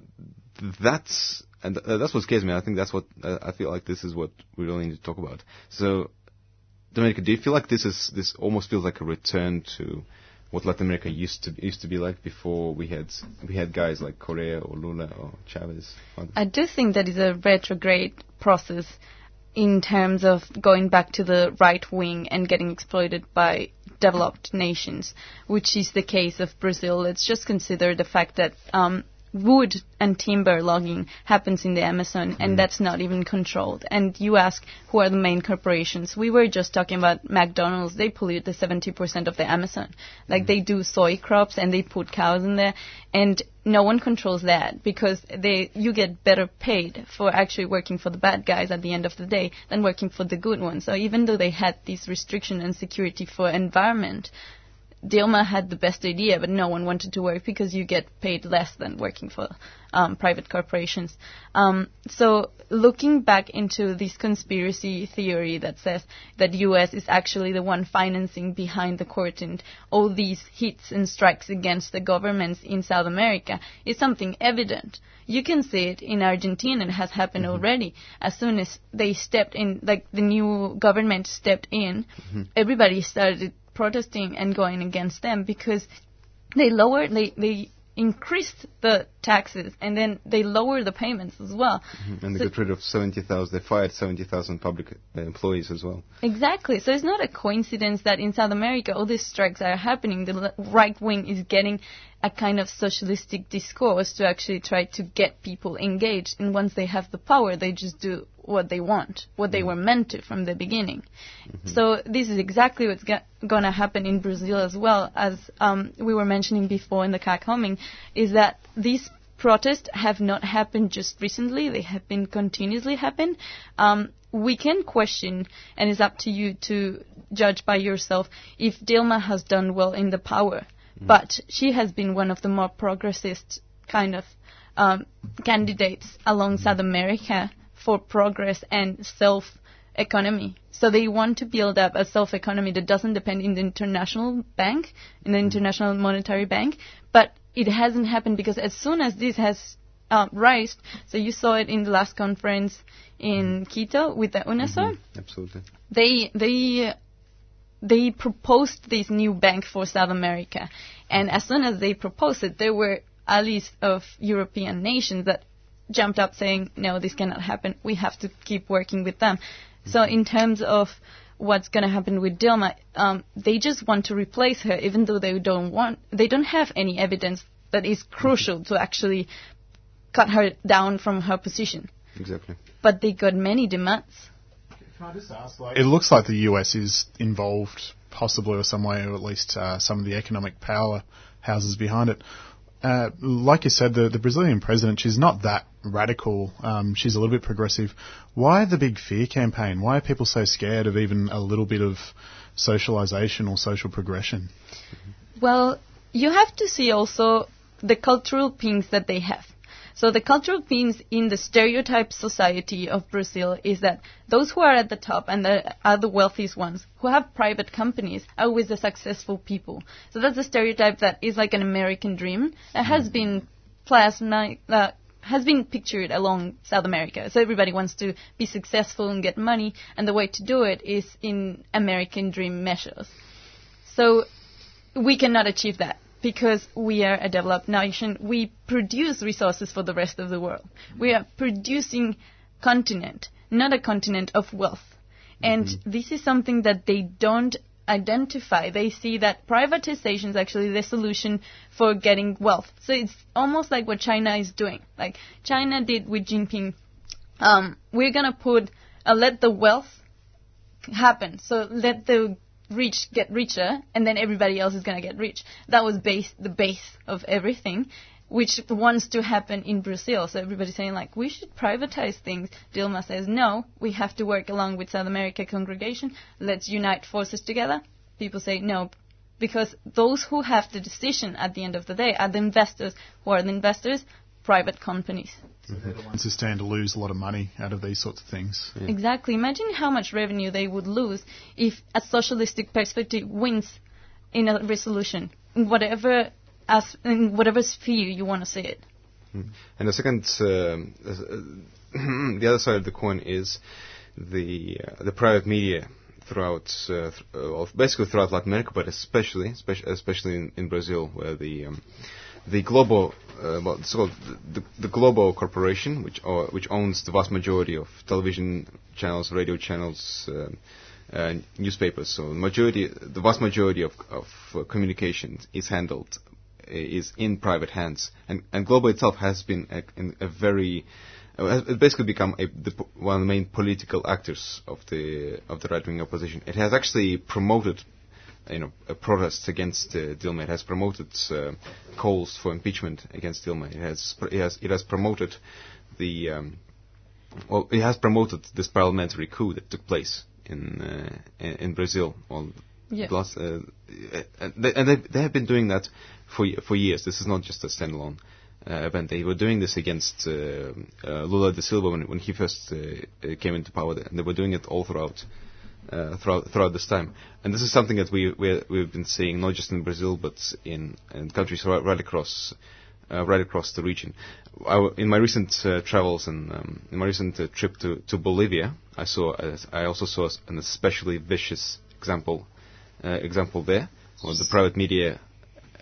that's and uh, that's what scares me. I think that's what uh, I feel like. This is what we really need to talk about. So, Domenica, do you feel like this is this almost feels like a return to what Latin America used to used to be like before we had we had guys like Correa or Lula or Chavez? I do think that is a retrograde process in terms of going back to the right wing and getting exploited by developed nations, which is the case of Brazil. Let's just consider the fact that um, wood and timber logging happens in the Amazon, and hmm. that's not even controlled. And you ask who are the main corporations. We were just talking about McDonald's. They pollute the 70% of the Amazon. Like they do soy crops and they put cows in there, and no one controls that because they you get better paid for actually working for the bad guys at the end of the day than working for the good ones. So even though they had these restriction and security for environment, Dilma had the best idea, but no one wanted to work because you get paid less than working for um, private corporations. Um, so looking back into this conspiracy theory that says that U.S. is actually the one financing behind the court and all these hits and strikes against the governments in South America is something evident. You can see it in Argentina. It has happened already. As soon as they stepped in, like the new government stepped in, everybody started protesting and going against them because they lowered, they, they increased the taxes and then they lowered the payments as well. And they got rid of 70,000, they fired 70,000 public uh, employees as well. Exactly. So it's not a coincidence that in South America all these strikes are happening. The right wing is getting a kind of socialistic discourse to actually try to get people engaged. And once they have the power, they just do what they want, what they were meant to from the beginning. So this is exactly what's go- going to happen in Brazil as well, as um, we were mentioning before in the CAC homing, is that these protests have not happened just recently; they have been continuously happen. Um, we can question, and it's up to you to judge by yourself if Dilma has done well in the power. Mm. But she has been one of the more progressist kind of um, candidates along mm. South America for progress and self economy. So they want to build up a self economy that doesn't depend in the international bank, in the mm. international monetary bank, but it hasn't happened because as soon as this has uh, raised, so you saw it in the last conference in Quito with the UNASUR, mm-hmm. Absolutely. they they they proposed this new bank for South America, and as soon as they proposed it, there were a list of European nations that jumped up saying, "No, this cannot happen. We have to keep working with them." So, in terms of what's going to happen with Dilma, um, they just want to replace her, even though they don't want, they don't have any evidence that is crucial to actually cut her down from her position. Exactly. But they got many demands. Can I just ask, like, it looks like the US is involved, possibly or some way, or at least uh, some of the economic power houses behind it. Uh, like you said, the, the Brazilian president, she's not that radical. Um, she's a little bit progressive. Why the big fear campaign? Why are people so scared of even a little bit of socialization or social progression? Well, you have to see also the cultural things that they have. So the cultural themes in the stereotype society of Brazil is that those who are at the top and the, are the wealthiest ones, who have private companies, are always the successful people. So that's a stereotype that is like an American dream. It has been plasma, uh, has been pictured along South America. So everybody wants to be successful and get money, and the way to do it is in American dream measures. So we cannot achieve that because we are a developed nation. We produce resources for the rest of the world. We are producing continent, not a continent of wealth. And Mm-hmm. this is something that they don't identify. They see that privatization is actually the solution for getting wealth. So it's almost like what China is doing. Like China did with Jinping. Um, we're gonna put, uh, let the wealth happen. So let the rich get richer, and then everybody else is gonna get rich. That was base, the base of everything, which wants to happen in Brazil. So everybody's saying like, we should privatize things. Dilma says, no, we have to work along with South America congregation. Let's unite forces together. People say no, because those who have the decision at the end of the day are the investors. Who are the investors? Private companies. They're the ones who stand to lose a lot of money out of these sorts of things. Exactly. Imagine how much revenue they would lose if a socialistic perspective wins in a resolution, in whatever as in whatever sphere you want to see it. And the second, um, uh, the other side of the coin is the uh, the private media throughout, uh, th- uh, basically throughout Latin America, but especially, especially, especially in, in Brazil, where the um, the Globo, uh, well, it's the, the Globo corporation, which which owns the vast majority of television channels, radio channels. uh, newspapers. So majority, the vast majority of, of uh, communication is handled uh, is in private hands, and and Globo itself has been a, a very uh, has basically become a, the, one of the main political actors of the of the right wing opposition. It has actually promoted. You know, uh, protests against uh, Dilma. It has promoted uh, calls for impeachment against Dilma. It has, pr- it has, it has promoted the, um, well, it has promoted this parliamentary coup that took place in uh, in Brazil. Well, Yeah. last, uh, and they, and they, they have been doing that for for years. This is not just a standalone uh, event. They were doing this against uh, uh, Lula da Silva when, when he first uh, uh, came into power, and they were doing it all throughout. Uh, throughout throughout this time, and this is something that we we we've been seeing not just in Brazil but in, in countries right, right across uh, right across the region. In my recent uh, travels and um, in my recent uh, trip to, to Bolivia, I saw I also saw an especially vicious example uh, example there, where the private media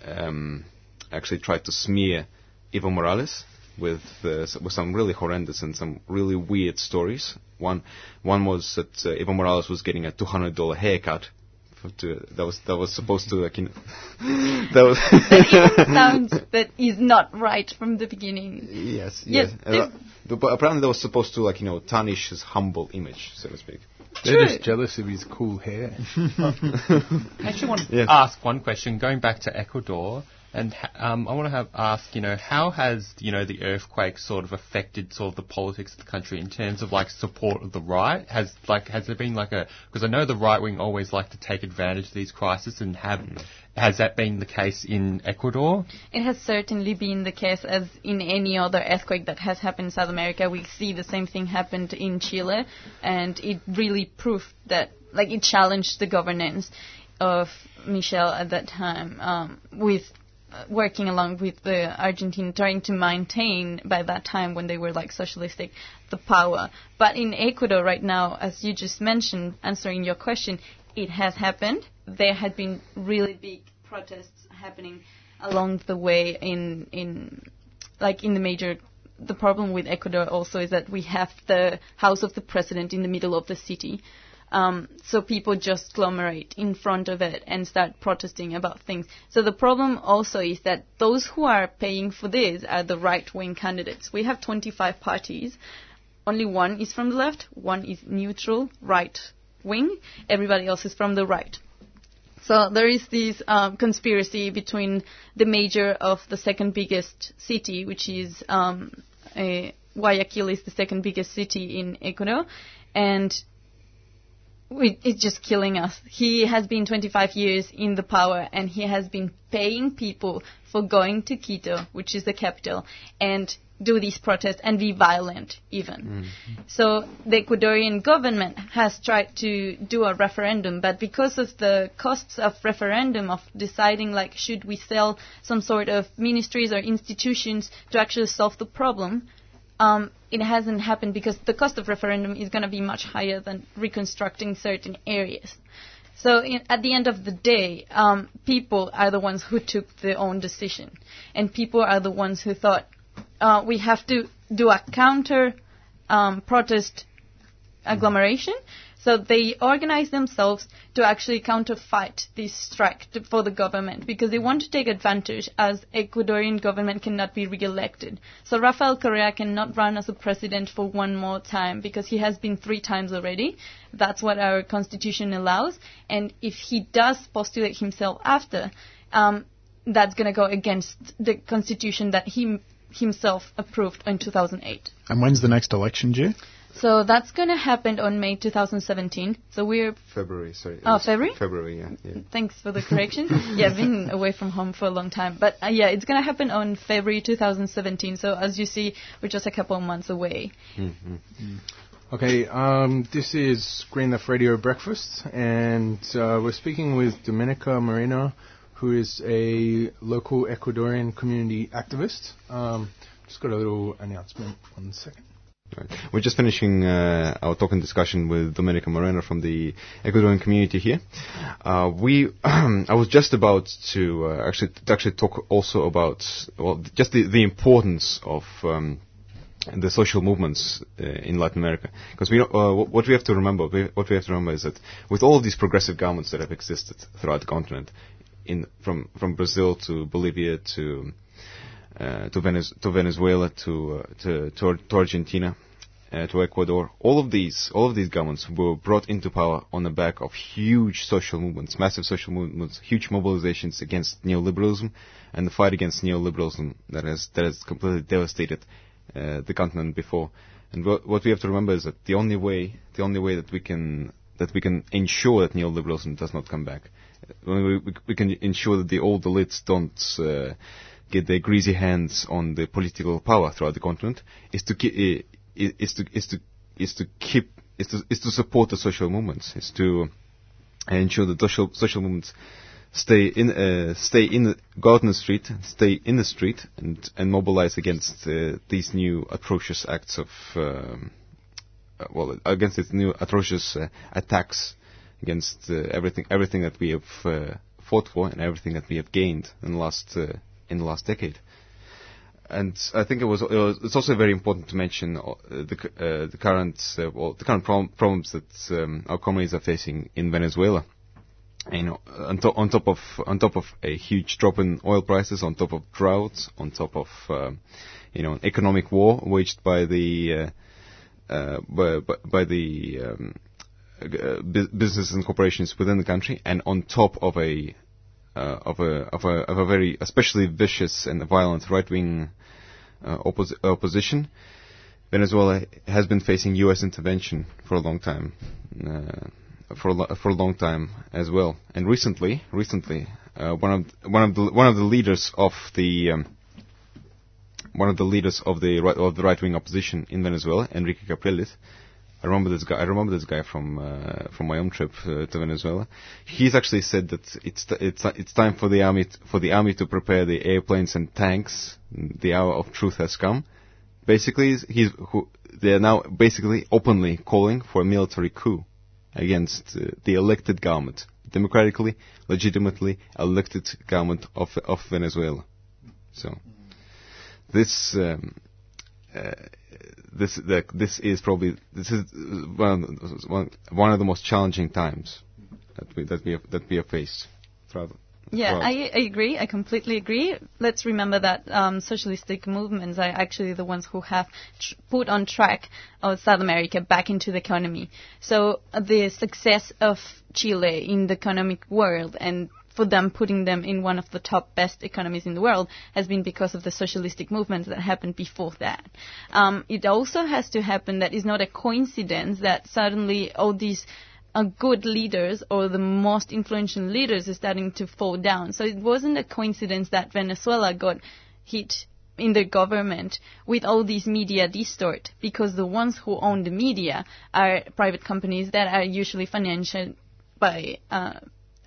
um, actually tried to smear Evo Morales with uh, with some really horrendous and some really weird stories. One one was that uh, Evo Morales was getting a two hundred dollar haircut. To, that was that was supposed to like you know, that was Sounds that is not right from the beginning. Yes, Yes, yes. Uh, but but apparently that was supposed to like you know tarnish his humble image, so to speak. They're True. just jealous of his cool hair. I actually want to Yeah. ask one question, going back to Ecuador, and um, I want to have ask, you know, how has you know the earthquake sort of affected sort of the politics of the country in terms of like support of the right? Has like has there been like a because I know the right wing always like to take advantage of these crises and have has that been the case in Ecuador? It has certainly been the case as in any other earthquake that has happened in South America. We see the same thing happened in Chile, and it really proved that, like, it challenged the governance of Michelle at that time um, with working along with the Argentine, trying to maintain by that time when they were like socialistic the power. But in Ecuador right now, as you just mentioned, answering your question, it has happened. There had been really big protests happening along the way in in like in the major the problem with Ecuador also is that we have the house of the president in the middle of the city. Um, so people just agglomerate in front of it and start protesting about things. So the problem also is that those who are paying for this are the right-wing candidates. We have 25 parties. Only one is from the left, one is neutral, right wing. Everybody else is from the right. So there is this um, conspiracy between the mayor of the second biggest city, which is um, uh, Guayaquil, is the second biggest city in Ecuador, and it's just killing us. He has been 25 years in the power, and he has been paying people for going to Quito, which is the capital, and do these protests and be violent even. Mm-hmm. So the Ecuadorian government has tried to do a referendum, but because of the costs of referendum of deciding like should we sell some sort of ministries or institutions to actually solve the problem, um, it hasn't happened because the cost of referendum is going to be much higher than reconstructing certain areas. So in, at the end of the day, um, people are the ones who took their own decision, and people are the ones who thought uh, we have to do a counter um, protest agglomeration. So they organized themselves to actually counterfight this strike to, for the government because they want to take advantage as Ecuadorian government cannot be re-elected. So Rafael Correa cannot run as a president for one more time because he has been three times already. That's what our constitution allows. And if he does postulate himself after, um, that's going to go against the constitution that he himself approved in 2008. And when's the next election due? So that's going to happen on May 2017. So we're February, sorry. Oh, February? February, yeah. yeah. thanks for the correction. yeah, I've been away from home for a long time, but uh, yeah, it's going to happen on February 2017. So as you see, we're just a couple of months away. Okay, um, this is Green Left Radio Breakfast, and uh, we're speaking with Domenica Moreno, who is a local Ecuadorian community activist. Um, just got a little announcement. One second. Right. We're just finishing uh, our talk and discussion with Domenica Moreno from the Ecuadorian community here. Uh, we, I was just about to uh, actually to actually talk also about well, just the, the importance of um, the social movements uh, in Latin America. Because we, uh, what we have to remember, what we have to remember is that with all these progressive governments that have existed throughout the continent, in from from Brazil to Bolivia to uh, to, Venez- to Venezuela to, uh, to, to, Argentina, uh, to Ecuador. All of these, all of these governments were brought into power on the back of huge social movements, massive social movements, huge mobilizations against neoliberalism, and the fight against neoliberalism that has that has completely devastated uh, the continent before. And what, what we have to remember is that the only way, the only way that we can that we can ensure that neoliberalism does not come back, uh, we, we, we can ensure that the old elites don't. Get their greasy hands on the political power throughout the continent is to keep is to is to is to keep is to is to support the social movements is to ensure that social social movements stay in uh, stay in go street stay in the street and and mobilize against uh, these new atrocious acts of um, well against these new atrocious uh, attacks against everything everything that we have fought for and everything that we have gained in the last in the last decade. And I think it was, it was it's also very important to mention uh, the uh, the current uh, well the current prob- problems that um, our communities are facing in Venezuela. Know, on, to- on top of on top of a huge drop in oil prices, on top of droughts, on top of um, you know an economic war waged by the uh, by, by, by the um, uh, businesses and corporations within the country, and on top of a uh, of a of a of a very especially vicious and violent right wing uh, oppos- opposition. Venezuela has been facing U.S. intervention for a long time, uh, for a lo- for a long time as well. And recently, recently, uh, one of one of the one of the leaders of the um, one of the leaders of the right, of the right wing opposition in Venezuela, Enrique Capriles. I remember this guy. I remember this guy from uh, from my own trip uh, to Venezuela. He's actually said that it's t- it's it's time for the army t- for the army to prepare the airplanes and tanks. The hour of truth has come. Basically, he's who, they are now basically openly calling for a military coup against uh, the elected government, democratically, legitimately elected government of of Venezuela. So this. Um, uh, this the, this is probably this is one of the, one, one of the most challenging times that we that we have, that we have faced throughout. Yeah, throughout. I, I agree. I completely agree. Let's remember that um, socialistic movements are actually the ones who have tr- put on track of South America back into the economy. So uh, the success of Chile in the economic world and for them putting them in one of the top best economies in the world has been because of the socialistic movements that happened before that. Um, it also has to happen that it's not a coincidence that suddenly all these uh, good leaders or the most influential leaders are starting to fall down. So it wasn't a coincidence that Venezuela got hit in the government with all these media distort because the ones who own the media are private companies that are usually financed by uh,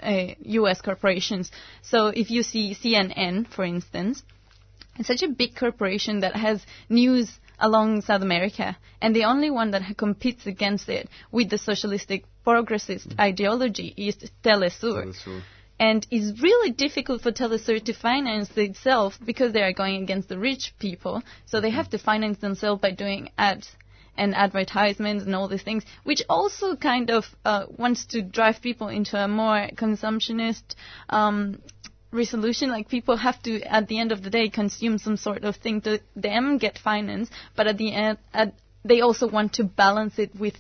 uh, U.S. corporations. So if you see CNN, for instance, it's such a big corporation that has news along South America, and the only one that competes against it with the socialistic progressist mm. ideology is Telesur. Telesur. And it's really difficult for Telesur to finance itself because they are going against the rich people. So they have to finance themselves by doing ads and advertisements and all these things, which also kind of uh, wants to drive people into a more consumptionist um, resolution. Like people have to, at the end of the day, consume some sort of thing to them get finance, but at the end, at, they also want to balance it with.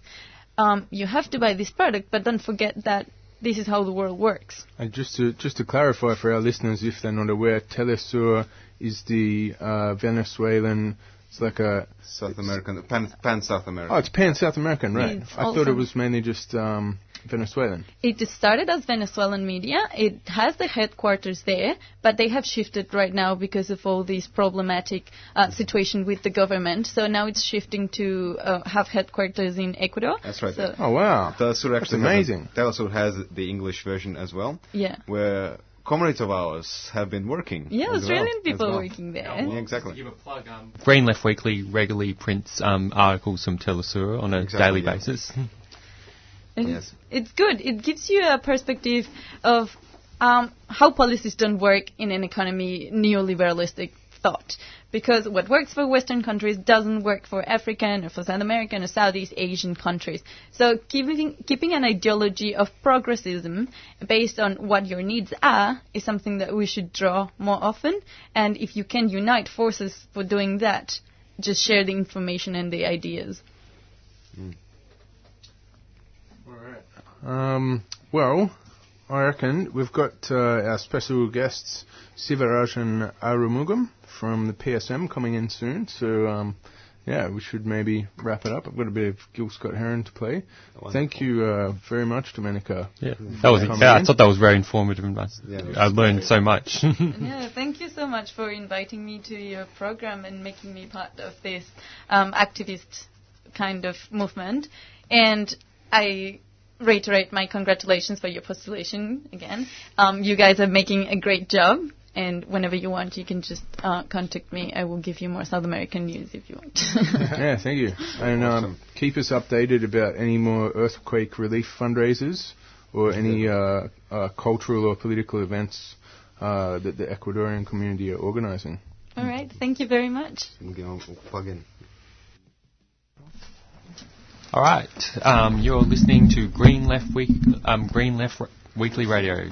Um, you have to buy this product, but don't forget that this is how the world works. And just to just to clarify for our listeners, if they're not aware, Telesur is the uh, Venezuelan. It's like a South American pan, pan South American. Oh, it's pan South American, right? It's I thought it was mainly just um, Venezuelan. It started as Venezuelan media. It has the headquarters there, but they have shifted right now because of all these problematic uh, situation with the government. So now it's shifting to uh, have headquarters in Ecuador. That's right. So oh wow, Telesur actually That's amazing. Telesur has the English version as well. Yeah. Where comrades of ours have been working. Yeah, Australian well, people well. working there. Yeah, well, yeah, exactly. Give a plug. Um, Green Left Weekly regularly prints um, articles from Telesur on a exactly, daily yeah. basis. yes. It's good. It gives you a perspective of um, how policies don't work in an economy neoliberalistic thought. Because what works for Western countries doesn't work for African or for South American or Southeast Asian countries. So keeping, keeping an ideology of progressism based on what your needs are is something that we should draw more often. And if you can unite forces for doing that, just share the information and the ideas. Mm. Um, well, I reckon we've got uh, our special guests Sivarajan Arumugam from the PSM coming in soon. So um, yeah, we should maybe wrap it up. I've got a bit of Gil Scott Heron to play. Thank you uh, very much, Domenica. Yeah, that was yeah, I thought that was very informative and nice. Yeah, I learned so much. yeah, thank you so much for inviting me to your program and making me part of this um, activist kind of movement. And I reiterate my congratulations for your postulation again. Um, you guys are making a great job, and whenever you want, you can just uh, contact me. I will give you more South American news if you want. yeah, thank you. And um, keep us updated about any more earthquake relief fundraisers or any uh, uh, cultural or political events uh, that the Ecuadorian community are organising. All right, thank you very much. All right, um, you're listening to Green Left Week, um, Green Left Weekly Radio.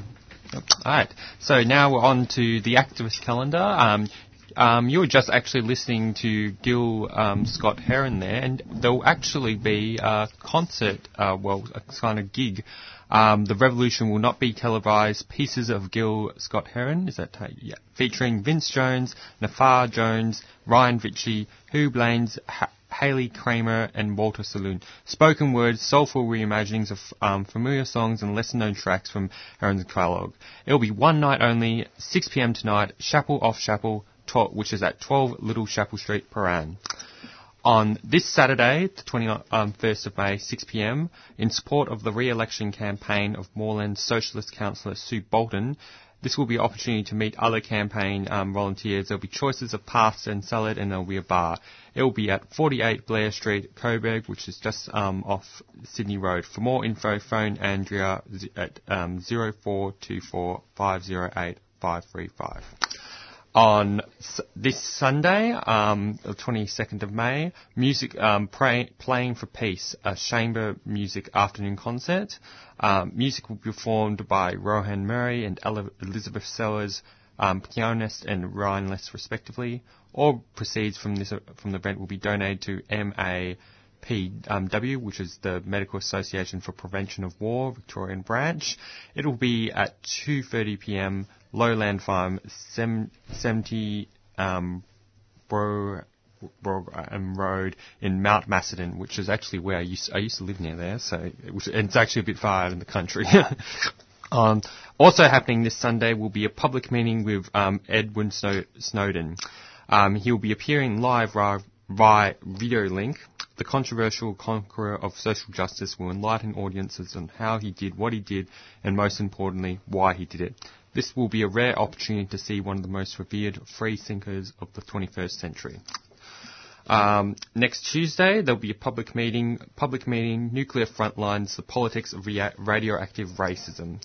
All right, so now we're on to the activist calendar. Um, um, you were just actually listening to Gil um, Scott Heron there, and there'll actually be a concert, uh, well, a kind of gig. Um, the Revolution will not be televised. Pieces of Gil Scott Heron, is that yeah, featuring Vince Jones, Nafar Jones, Ryan Vitchie, Hugh Blaines, ha- Haley Kramer, and Walter Saloon. Spoken words, soulful reimaginings of um, familiar songs and lesser known tracks from Heron's catalog. It'll be one night only, 6pm tonight, Chapel off Chapel, which is at 12 Little Chapel Street, Prahran. On this Saturday, the 21st um, of May, 6pm, in support of the re-election campaign of Moreland Socialist Councillor Sue Bolton, this will be an opportunity to meet other campaign um, volunteers. There'll be choices of pasta and salad, and there'll be a bar. It will be at 48 Blair Street, Coburg, which is just um, off Sydney Road. For more info, phone Andrea at um, 0424 508 535 on this Sunday, um, the 22nd of May, music um, pray, playing for peace, a chamber music afternoon concert. Um, music will be performed by Rohan Murray and Elizabeth Sellers, um, pianist and Ryan Less, respectively. All proceeds from this from the event will be donated to MAPW, which is the Medical Association for Prevention of War, Victorian branch. It will be at 2:30 p.m. Lowland Farm, 70 um, Bro, um, Road in Mount Macedon, which is actually where I used, I used to live near there, so was, it's actually a bit far out in the country. um, also happening this Sunday will be a public meeting with um, Edwin Snow, Snowden. Um, he'll be appearing live via, via video link. The controversial conqueror of social justice will enlighten audiences on how he did what he did, and most importantly, why he did it. This will be a rare opportunity to see one of the most revered free thinkers of the 21st century. Um, next Tuesday, there'll be a public meeting, public meeting, Nuclear Frontlines, the politics of radioactive racism.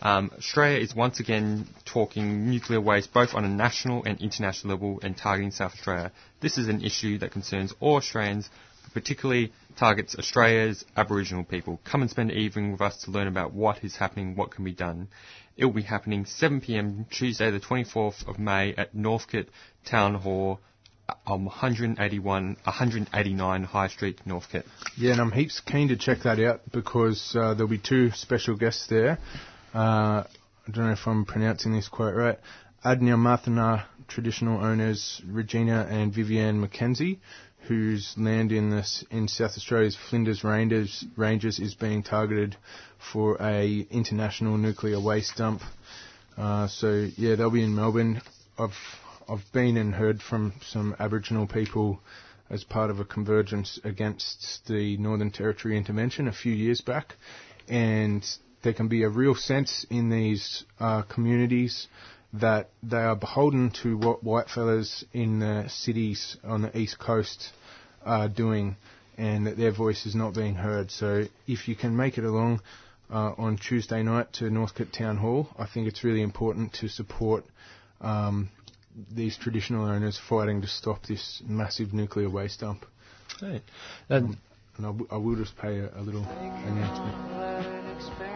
Um, Australia is once again talking nuclear waste both on a national and international level and targeting South Australia. This is an issue that concerns all Australians, particularly targets Australia's Aboriginal people. Come and spend an evening with us to learn about what is happening, what can be done. It will be happening 7pm Tuesday the 24th of May at Northcote Town Hall, um, 181, 189 High Street, Northcote. Yeah, and I'm heaps keen to check that out because uh, there'll be two special guests there. Uh, I don't know if I'm pronouncing this quite right. Adnyamathanha traditional owners Regina and Vivienne McKenzie, whose land in this in South Australia's Flinders Ranges, Ranges is being targeted for a international nuclear waste dump. Uh, so yeah, they'll be in Melbourne. I've I've been and heard from some Aboriginal people as part of a convergence against the Northern Territory intervention a few years back, and there can be a real sense in these uh, communities that they are beholden to what whitefellas in the cities on the east coast are doing, and that their voice is not being heard. So if you can make it along uh, on Tuesday night to Northcote Town Hall, I think it's really important to support um, these traditional owners fighting to stop this massive nuclear waste dump. Great. Um, and I, w- I will just pay a, a little announcement.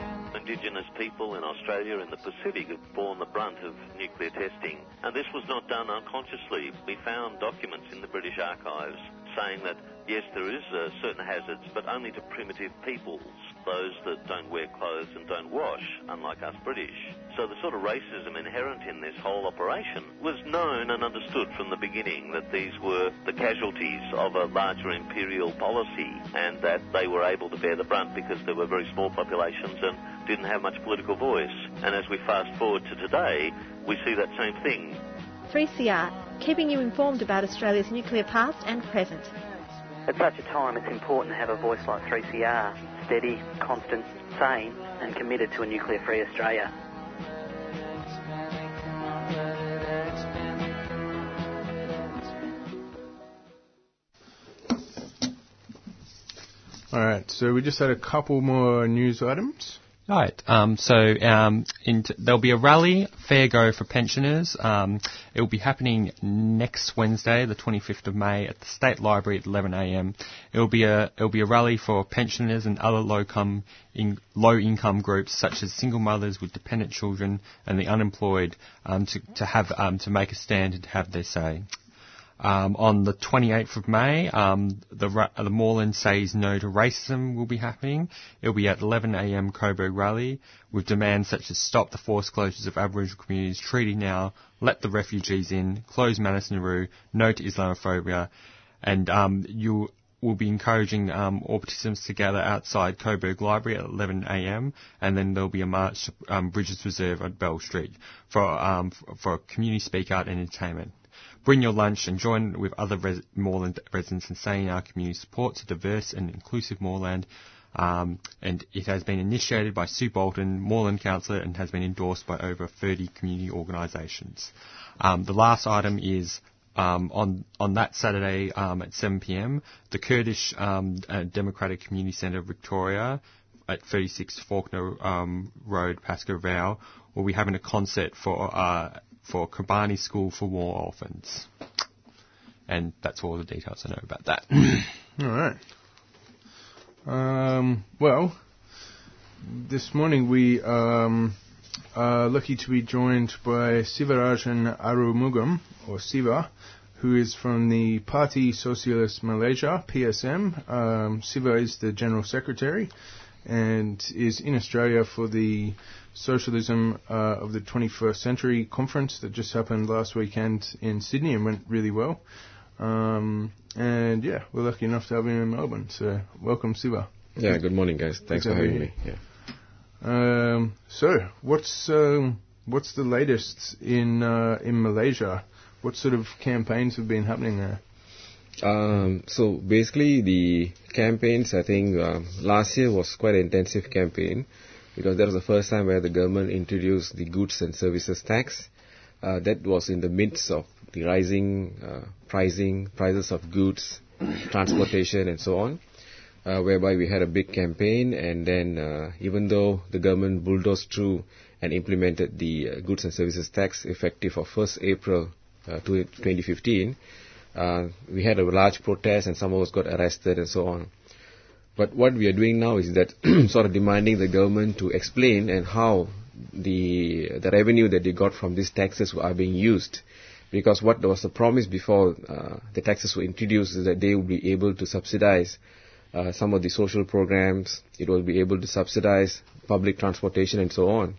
Indigenous people in Australia and the Pacific have borne the brunt of nuclear testing, and this was not done unconsciously. We found documents in the British archives saying that yes, there is uh, certain hazards, but only to primitive peoples, those that don't wear clothes and don't wash, unlike us British. So the sort of racism inherent in this whole operation was known and understood from the beginning that these were the casualties of a larger imperial policy and that they were able to bear the brunt because they were very small populations and didn't have much political voice. And as we fast forward to today, we see that same thing. 3CR, keeping you informed about Australia's nuclear past and present. At such a time, it's important to have a voice like 3CR, steady, constant, sane, and committed to a nuclear free Australia. Alright, so we just had a couple more news items. Right. Um, so um, t- there'll be a rally, fair go for pensioners. Um, it will be happening next Wednesday, the 25th of May, at the State Library at 11 a.m. It will be a it will be a rally for pensioners and other low income in, low income groups such as single mothers with dependent children and the unemployed um, to to have um, to make a stand and have their say. Um, on the 28th of May, um, the, ra- the Moreland Says No to Racism will be happening. It'll be at 11am Coburg Rally with demands such as stop the forced closures of Aboriginal communities, treaty now, let the refugees in, close Manus Nauru, no to Islamophobia, and um, you will be encouraging um, all participants to gather outside Coburg Library at 11am, and then there'll be a march to um, Bridges Reserve at Bell Street for um, for community speak out and entertainment. Bring your lunch and join with other res- Moreland residents in saying our community supports a diverse and inclusive Moreland. Um, and it has been initiated by Sue Bolton, Moreland Councillor, and has been endorsed by over 30 community organisations. Um, the last item is um, on on that Saturday um, at 7 p.m. The Kurdish um, uh, Democratic Community Centre Victoria at 36 Faulkner um, Road, Pascoe Vale, will be having a concert for uh, for Kobani School for War Orphans. And that's all the details I know about that. All right. Um, well, this morning we um, are lucky to be joined by Sivarajan Arumugam, or Siva, who is from the Party Socialist Malaysia, PSM. Um, Siva is the General Secretary and is in Australia for the Socialism uh, of the 21st Century conference that just happened last weekend in Sydney and went really well. Um, and yeah, we're lucky enough to have him in Melbourne. So welcome, Siva. Yeah, good morning, guys. Thanks for having me. Yeah. Um, so what's um, what's the latest in uh, in Malaysia? What sort of campaigns have been happening there? Um, so basically, the campaigns. I think uh, last year was quite an intensive campaign because that was the first time where the government introduced the goods and services tax. Uh, that was in the midst of the rising uh, pricing prices of goods, transportation, and so on. Uh, whereby we had a big campaign, and then uh, even though the government bulldozed through and implemented the uh, goods and services tax effective of 1st April uh, 2015, uh, we had a large protest and some of us got arrested and so on. But what we are doing now is that sort of demanding the government to explain and how the the revenue that they got from these taxes are being used. Because what was the promise before uh, the taxes were introduced is that they would be able to subsidize uh, some of the social programs, it will be able to subsidize public transportation and so on.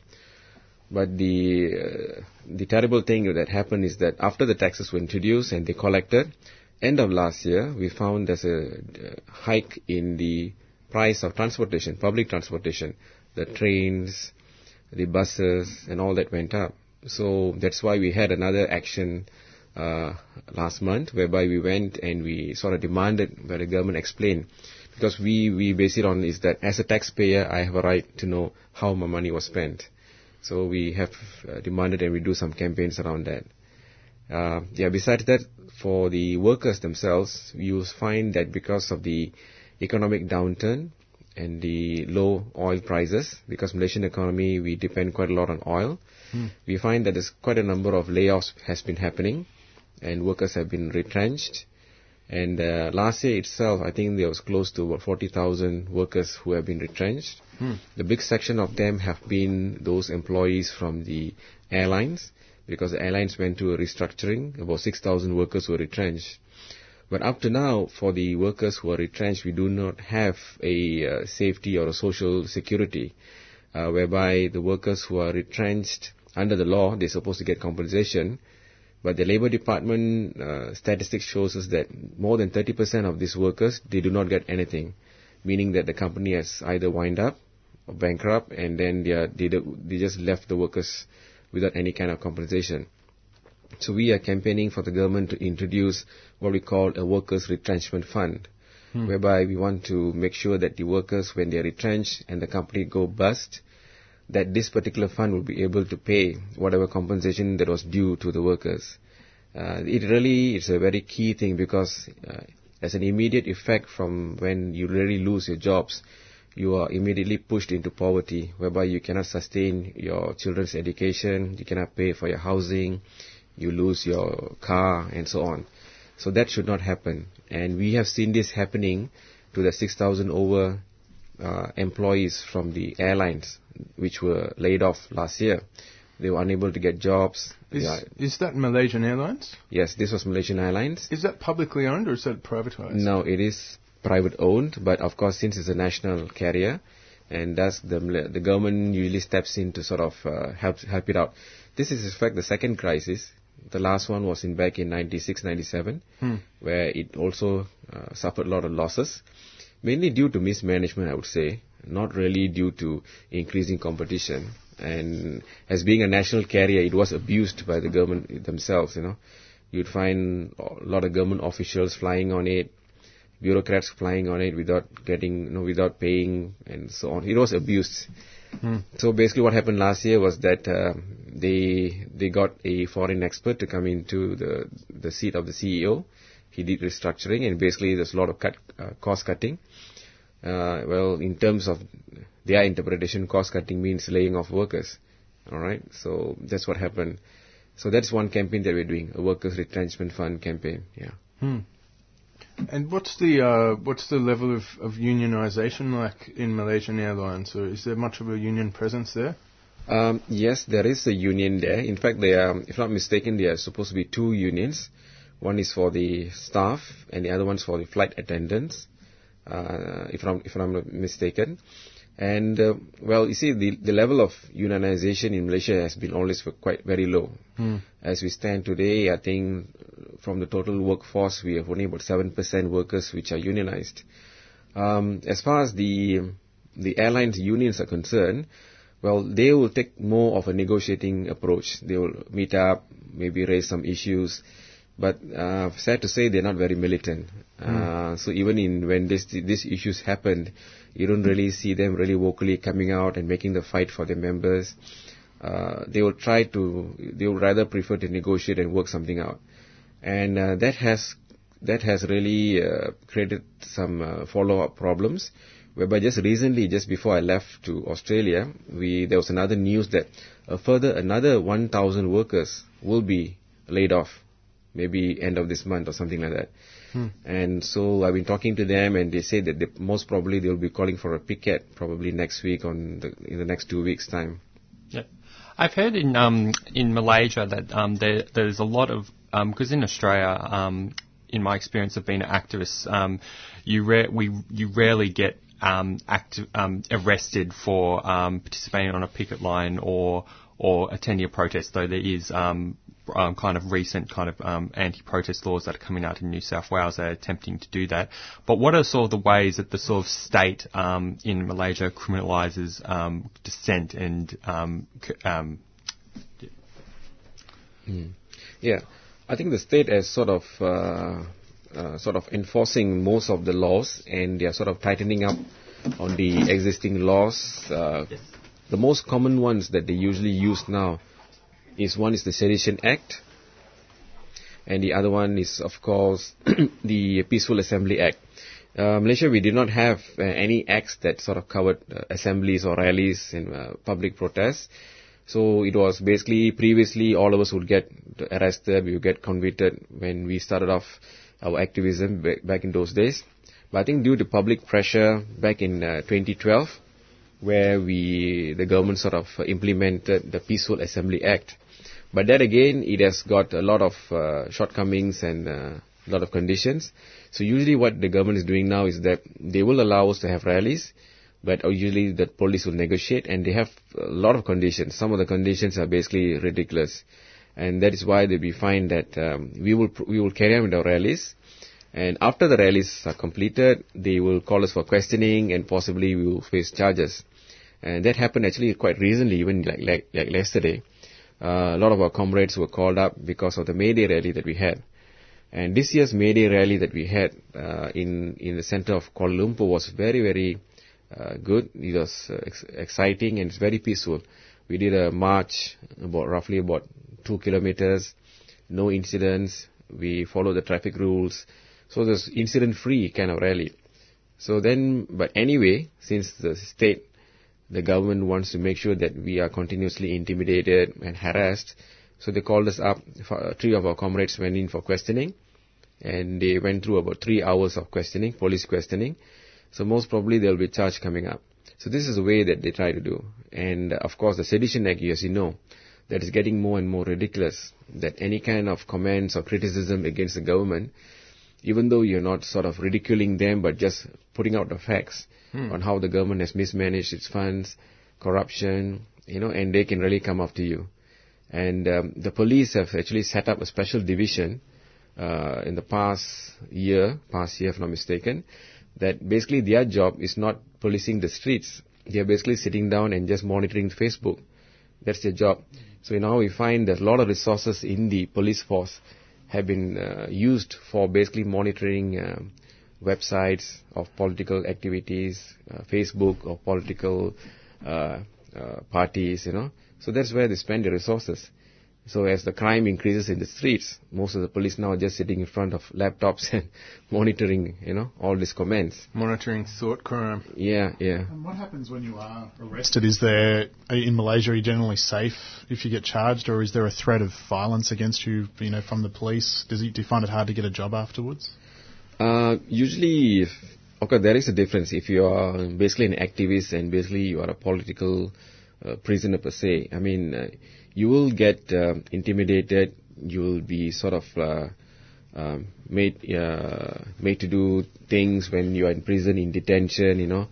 But the uh, the terrible thing that happened is that after the taxes were introduced and they collected, end of last year, we found there's a uh, hike in the price of transportation, public transportation, the trains, the buses, and all that went up. So that's why we had another action uh, last month, whereby we went and we sort of demanded that the government explain, because we we base it on is that as a taxpayer, I have a right to know how my money was spent. So we have uh, demanded and we do some campaigns around that. Uh, yeah, besides that, for the workers themselves, you will find that because of the economic downturn and the low oil prices, because Malaysian economy, we depend quite a lot on oil, Hmm. we find that there's quite a number of layoffs has been happening and workers have been retrenched. And uh, last year itself, I think there was close to about 40,000 workers who have been retrenched. Hmm. The big section of them have been those employees from the airlines because the airlines went to a restructuring. About 6,000 workers were retrenched. But up to now, for the workers who are retrenched, we do not have a uh, safety or a social security, uh, whereby the workers who are retrenched under the law, they're supposed to get compensation. But the Labour Department uh, statistics shows us that more than 30% of these workers, they do not get anything, meaning that the company has either wind up or bankrupt, and then they, are, they, do- they just left the workers without any kind of compensation. So we are campaigning for the government to introduce what we call a workers' retrenchment fund, Hmm. whereby we want to make sure that the workers, when they are retrenched and the company go bust, that this particular fund will be able to pay whatever compensation that was due to the workers. Uh, it really is a very key thing because uh, as an immediate effect from when you really lose your jobs, you are immediately pushed into poverty, whereby you cannot sustain your children's education, you cannot pay for your housing, you lose your car, and so on. So that should not happen. And we have seen this happening to the 6,000 over uh, employees from the airlines, which were laid off last year. They were unable to get jobs. Is, Yeah. is that Malaysian Airlines? Yes, this was Malaysian Airlines. Is that publicly owned or is that privatized? No, it is private owned, but of course, since it's a national carrier, and thus the the government usually steps in to sort of uh, help help it out. This is in fact the second crisis. The last one was in back in 96, 97, Hmm. where it also uh, suffered a lot of losses, mainly due to mismanagement, I would say, not really due to increasing competition. And as being a national carrier, it was abused by the government themselves. You know, you'd find a lot of government officials flying on it, bureaucrats flying on it without getting, you know, without paying, and so on. It was abused. Hmm. So basically, what happened last year was that uh, they they got a foreign expert to come into the the seat of the CEO. He did restructuring, and basically there's a lot of cut uh, cost cutting. Uh, well, in terms of their interpretation, cost cutting means laying off workers. All right, so that's what happened. So that's one campaign that we're doing, a workers retrenchment fund campaign. Yeah. Hmm. And what's the uh, what's the level of, of unionization like in Malaysian Airlines? Or is there much of a union presence there? Um, yes, there is a union there. In fact, there are, if not mistaken, there are supposed to be two unions. One is for the staff, and the other one is for the flight attendants. Uh, if I'm if I'm not mistaken. And uh, well, you see, the the level of unionization in Malaysia has been always quite very low. Hmm. As we stand today, I think from the total workforce, we have only about seven percent workers which are unionized. Um, as far as the the airlines unions are concerned, well, they will take more of a negotiating approach. They will meet up, maybe raise some issues, but uh, sad to say, they're not very militant. Uh, so even in when this these issues happened, you don't really see them really vocally coming out and making the fight for their members. Uh, they will try to, they would rather prefer to negotiate and work something out, and uh, that has that has really uh, created some uh, follow-up problems. Whereby just recently, just before I left to Australia, we there was another news that a further another 1,000 workers will be laid off, maybe end of this month or something like that. Hmm. And so I've been talking to them, and they say that they, most probably they'll be calling for a picket probably next week on the, in the next two weeks' time. Yeah. I've heard in um, in Malaysia that um, there, there's a lot of because in Australia, um, in my experience of being an activist, um, you ra- we you rarely get um, acti- um, arrested for um, participating on a picket line or or attending a protest, though there is um, um, kind of recent kind of um, anti-protest laws that are coming out in New South Wales that are attempting to do that. But what are sort of the ways that the sort of state um, in Malaysia criminalises um, dissent and um, um, Mm. Yeah, I think the state has sort of uh, uh, sort of enforcing most of the laws, and they are sort of tightening up on the existing laws. Uh, The most common ones that they usually use now is one is the Sedition Act, and the other one is of course the Peaceful Assembly Act. Uh, Malaysia, we did not have uh, any acts that sort of covered uh, assemblies or rallies and uh, public protests. So it was basically previously all of us would get arrested, we would get convicted when we started off our activism back, in those days. But I think due to public pressure back in uh, 2012, where we the government sort of implemented the Peaceful Assembly Act. But then again, it has got a lot of uh, shortcomings and uh, a lot of conditions. So usually what the government is doing now is that they will allow us to have rallies, but usually the police will negotiate and they have a lot of conditions. Some of the conditions are basically ridiculous. And that is why we find that um, we will we will carry on with our rallies, and after the rallies are completed, they will call us for questioning and possibly we will face charges. And that happened actually quite recently, even like like, like yesterday. Uh, a lot of our comrades were called up because of the May Day rally that we had. And this year's May Day rally that we had uh, in in the center of Kuala Lumpur was very very uh, good. It was uh, ex- exciting and it's very peaceful. We did a march about roughly about two kilometers, no incidents. We followed the traffic rules, so was incident-free kind of rally. So then, but anyway, since the state, the government wants to make sure that we are continuously intimidated and harassed, so they called us up. Three of our comrades went in for questioning, and they went through about three hours of questioning, police questioning. So most probably there will be charge coming up. So this is the way that they try to do. And uh, of course the Sedition Act, as you know, that is getting more and more ridiculous. That any kind of comments or criticism against the government, even though you're not sort of ridiculing them, but just putting out the facts Hmm. on how the government has mismanaged its funds, corruption, you know, and they can really come after you. And um, the police have actually set up a special division uh, in the past year, past year if not mistaken, that basically their job is not policing the streets. They are basically sitting down and just monitoring Facebook. That's their job. So now we find that a lot of resources in the police force have been uh, used for basically monitoring um, websites of political activities, uh, Facebook of political uh, uh, parties, you know. So that's where they spend their resources. So as the crime increases in the streets, most of the police now are just sitting in front of laptops and monitoring, you know, all these comments. Monitoring thought crime. Yeah, yeah. And what happens when you are arrested? Is there in Malaysia? Are you generally safe if you get charged, or is there a threat of violence against you? You know, from the police. Does it, do you find it hard to get a job afterwards? Uh, usually, if, okay, there is a difference. If you are basically an activist and basically you are a political uh, prisoner per se, I mean, uh, you will get uh, intimidated. You will be sort of uh, um, made made to do things when you are in prison in detention. You know,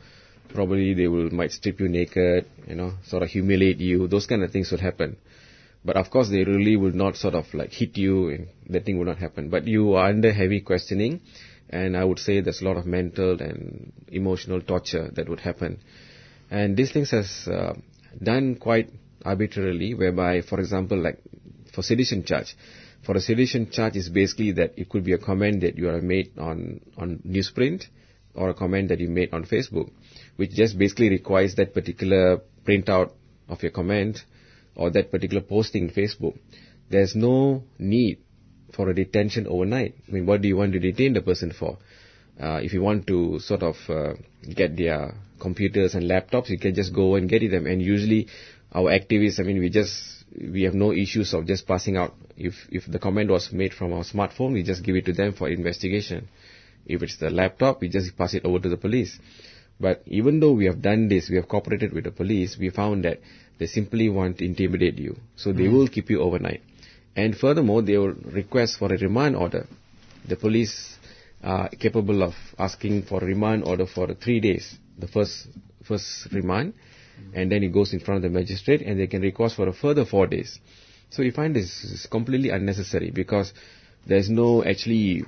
probably they will might strip you naked. You know, sort of humiliate you. Those kind of things will happen. But of course, they really will not sort of like hit you, and that thing will not happen. But you are under heavy questioning, and I would say there's a lot of mental and emotional torture that would happen. And these things has uh, done quite arbitrarily, whereby, for example, like for sedition charge, for a sedition charge is basically that it could be a comment that you have made on, on newsprint or a comment that you made on Facebook, which just basically requires that particular printout of your comment or that particular posting in Facebook. There's no need for a detention overnight. I mean, what do you want to detain the person for? Uh, if you want to sort of uh, get their computers and laptops, you can just go and get them. And usually, our activists, I mean, we just we have no issues of just passing out. If if the comment was made from our smartphone, we just give it to them for investigation. If it's the laptop, we just pass it over to the police. But even though we have done this, we have cooperated with the police, we found that they simply want to intimidate you. So they will keep you overnight. And furthermore, they will request for a remand order. The police are capable of asking for a remand order for three days. The first, first remand. And then it goes in front of the magistrate and they can request for a further four days. So we find this is completely unnecessary because there's no actually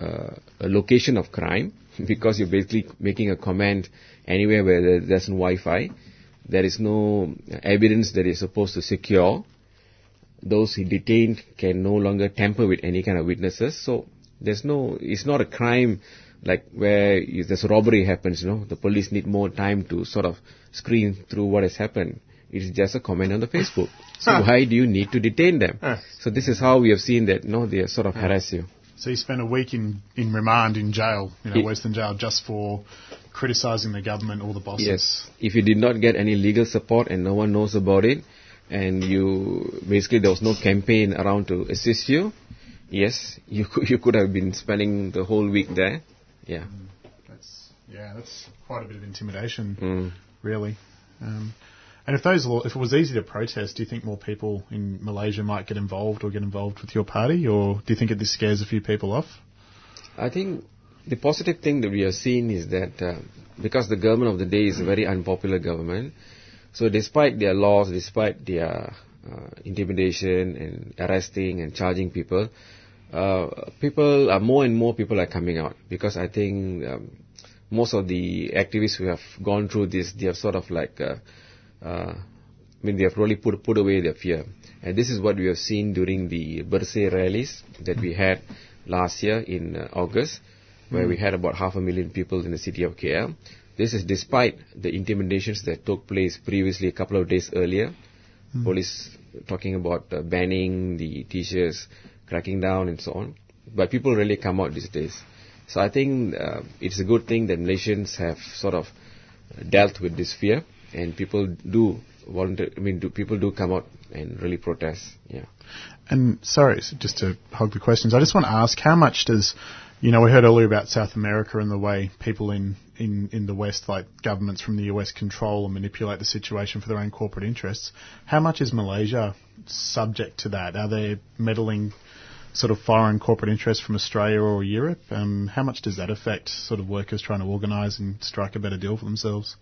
uh, a location of crime because you're basically making a comment anywhere where there's no Wi-Fi. There is no evidence that is supposed to secure. Those he detained can no longer tamper with any kind of witnesses. So there's no, it's not a crime like where there's a robbery happens, you know, the police need more time to sort of screen through what has happened. It's just a comment on the Facebook. So why do you need to detain them? So this is how we have seen that, no, they sort of harass you. So you spent a week in, in remand in jail, you know, Western jail, just for criticising the government or the bosses. Yes. If you did not get any legal support and no one knows about it, and you basically there was no campaign around to assist you, yes, you could, you could have been spending the whole week there. Yeah. That's yeah, that's quite a bit of intimidation, Mm. really. Um, and if those law, if it was easy to protest, do you think more people in Malaysia might get involved or get involved with your party, or do you think it this scares a few people off? I think the positive thing that we have seen is that uh, because the government of the day is a very unpopular government, so despite their laws, despite their uh, intimidation and arresting and charging people, uh, people are more and more people are coming out because I think um, most of the activists who have gone through this, they have sort of like, uh, uh, I mean, they have really put put away their fear, and this is what we have seen during the Bersih rallies that we had last year in uh, August, where we had about half a million people in the city of KL. This is despite the intimidations that took place previously a couple of days earlier. Police talking about uh, banning the t-shirts, cracking down and so on. But people really come out these days. So I think uh, it's a good thing that Malaysians have sort of dealt with this fear and people do volunteer, I mean, do, people do come out and really protest. Yeah. And sorry, so just to hog the questions, I just want to ask how much does, you know, we heard earlier about South America and the way people in, in, in the West, like governments from the US, control and manipulate the situation for their own corporate interests. How much is Malaysia subject to that? Are they meddling sort of foreign corporate interests from Australia or Europe? Um, how much does that affect sort of workers trying to organise and strike a better deal for themselves?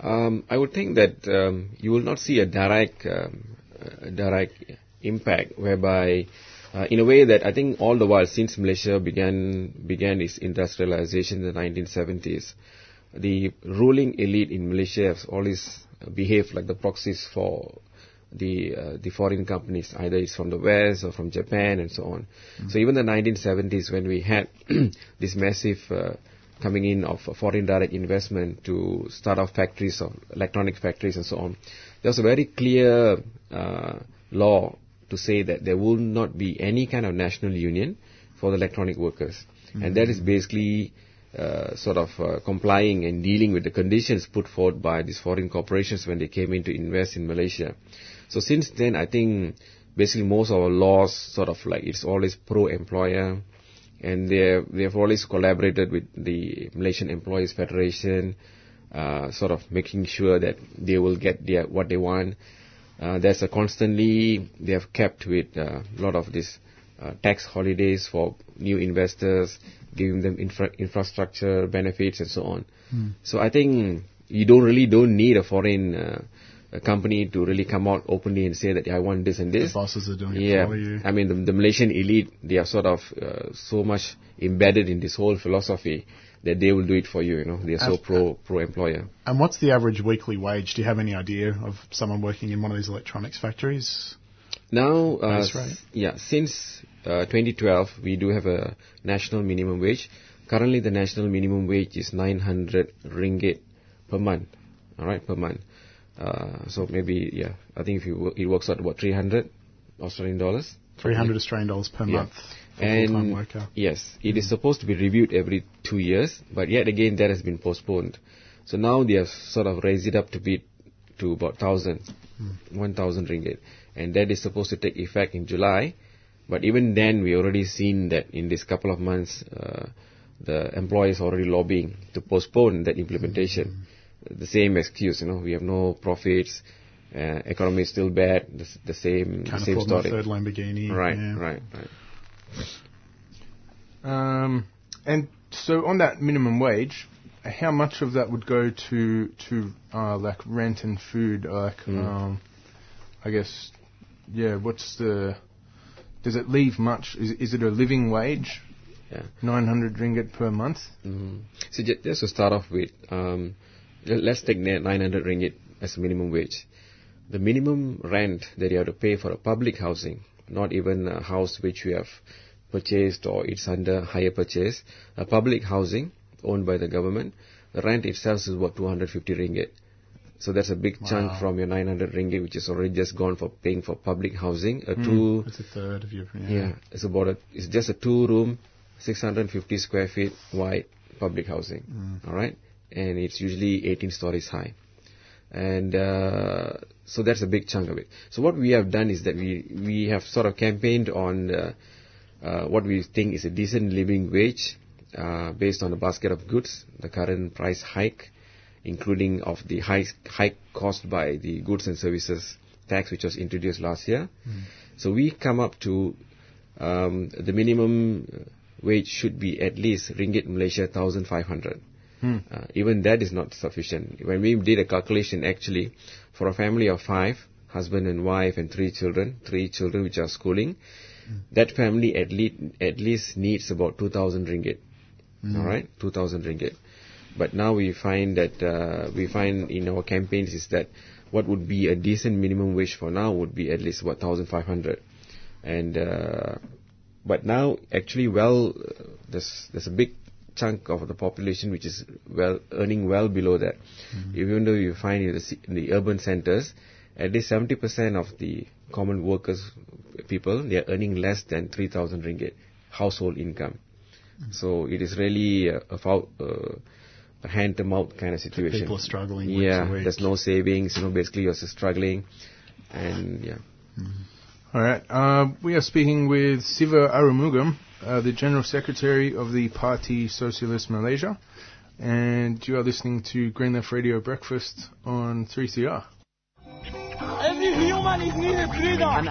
Um, I would think that um, you will not see a direct, um, direct impact, whereby, uh, in a way that I think all the while since Malaysia began began its industrialization in the 1970s, the ruling elite in Malaysia has always behaved like the proxies for the uh, the foreign companies, either it's from the West or from Japan and so on. So even the 1970s, when we had this massive uh, coming in of foreign direct investment to start off factories of electronic factories and so on, there was a very clear uh, law to say that there will not be any kind of national union for the electronic workers, and that is basically uh, sort of uh, complying and dealing with the conditions put forward by these foreign corporations when they came in to invest in Malaysia. So since then, I think basically most of our laws sort of like it's always pro-employer, and they they have always collaborated with the Malaysian Employers Federation, uh, sort of making sure that they will get their what they want. Uh, there's a constantly they have kept with a lot of this uh, tax holidays for new investors, giving them infra- infrastructure benefits and so on. Hmm. So I think you don't really don't need a foreign uh, a company to really come out openly and say that yeah, I want this and this. The bosses are doing yeah. it for you. I mean, the, the Malaysian elite, they are sort of uh, so much embedded in this whole philosophy that they will do it for you. You know, they're so pro pro employer. And what's the average weekly wage? Do you have any idea of someone working in one of these electronics factories? Now, uh, s- yeah, since uh, 2012, we do have a national minimum wage. Currently, the national minimum wage is 900 ringgit per month. All right, per month. Uh, so maybe, yeah, I think if you wo- it works out about 300 Australian dollars. 300 Australian dollars per Yeah. month for a full-time And worker. yes, it is supposed to be reviewed every two years, but yet again that has been postponed. So now they have sort of raised it up to be to about thousand, one thousand ringgit, and that is supposed to take effect in July. But even then, we already seen that in this couple of months, uh, the employers already lobbying to postpone that implementation. The same excuse, you know, we have no profits, uh, economy is still bad. The, the same, Can't same afford my story. third Lamborghini. Right, yeah. right, right. Um, and so on that minimum wage, how much of that would go to to uh, like rent and food? Like, Mm. um, I guess, yeah. What's the? Does it leave much? Is is it a living wage? Yeah. Nine hundred ringgit per month. Mm. So ju- just to start off with, um, let's take na- 900 ringgit as a minimum wage. The minimum rent that you have to pay for a public housing, not even a house which we have purchased or it's under hire purchase, a public housing owned by the government, the rent itself is about 250 ringgit. So that's a big chunk from your 900 ringgit, which is already just gone for paying for public housing. A Mm, two That's a third of your. Yeah. yeah, it's about a, it's just a two room, 650 square feet wide public housing. Mm. All right, and it's usually 18 stories high, and uh, so that's a big chunk of it. So what we have done is that we we have sort of campaigned on uh, uh, what we think is a decent living wage uh, based on a basket of goods, the current price hike, including of the high hike caused by the goods and services tax which was introduced last year. So we come up to um, the minimum wage should be at least ringgit Malaysia 1,500. Hmm. Uh, even that is not sufficient. When we did a calculation, actually, for a family of five, husband and wife and three children, three children which are schooling, that family at least at least needs about 2,000 ringgit. Mm. All right, 2,000 ringgit. But now we find that uh, we find in our campaigns is that what would be a decent minimum wage for now would be at least about 1,500. And uh, but now actually well uh, there's there's a big chunk of the population which is well earning well below that. Even though you find in the, in the urban centers, at least 70% of the common workers people they are earning less than 3,000 ringgit household income. So it is really a, a, uh, a hand to mouth kind of situation. People are struggling Yeah, there's no savings. You know, basically you're struggling, and yeah. All right. Uh, we are speaking with Siva Arumugam, uh, the General Secretary of the Party Socialist Malaysia, and you are listening to Green Left Radio Breakfast on 3CR. Every human is needed freedom.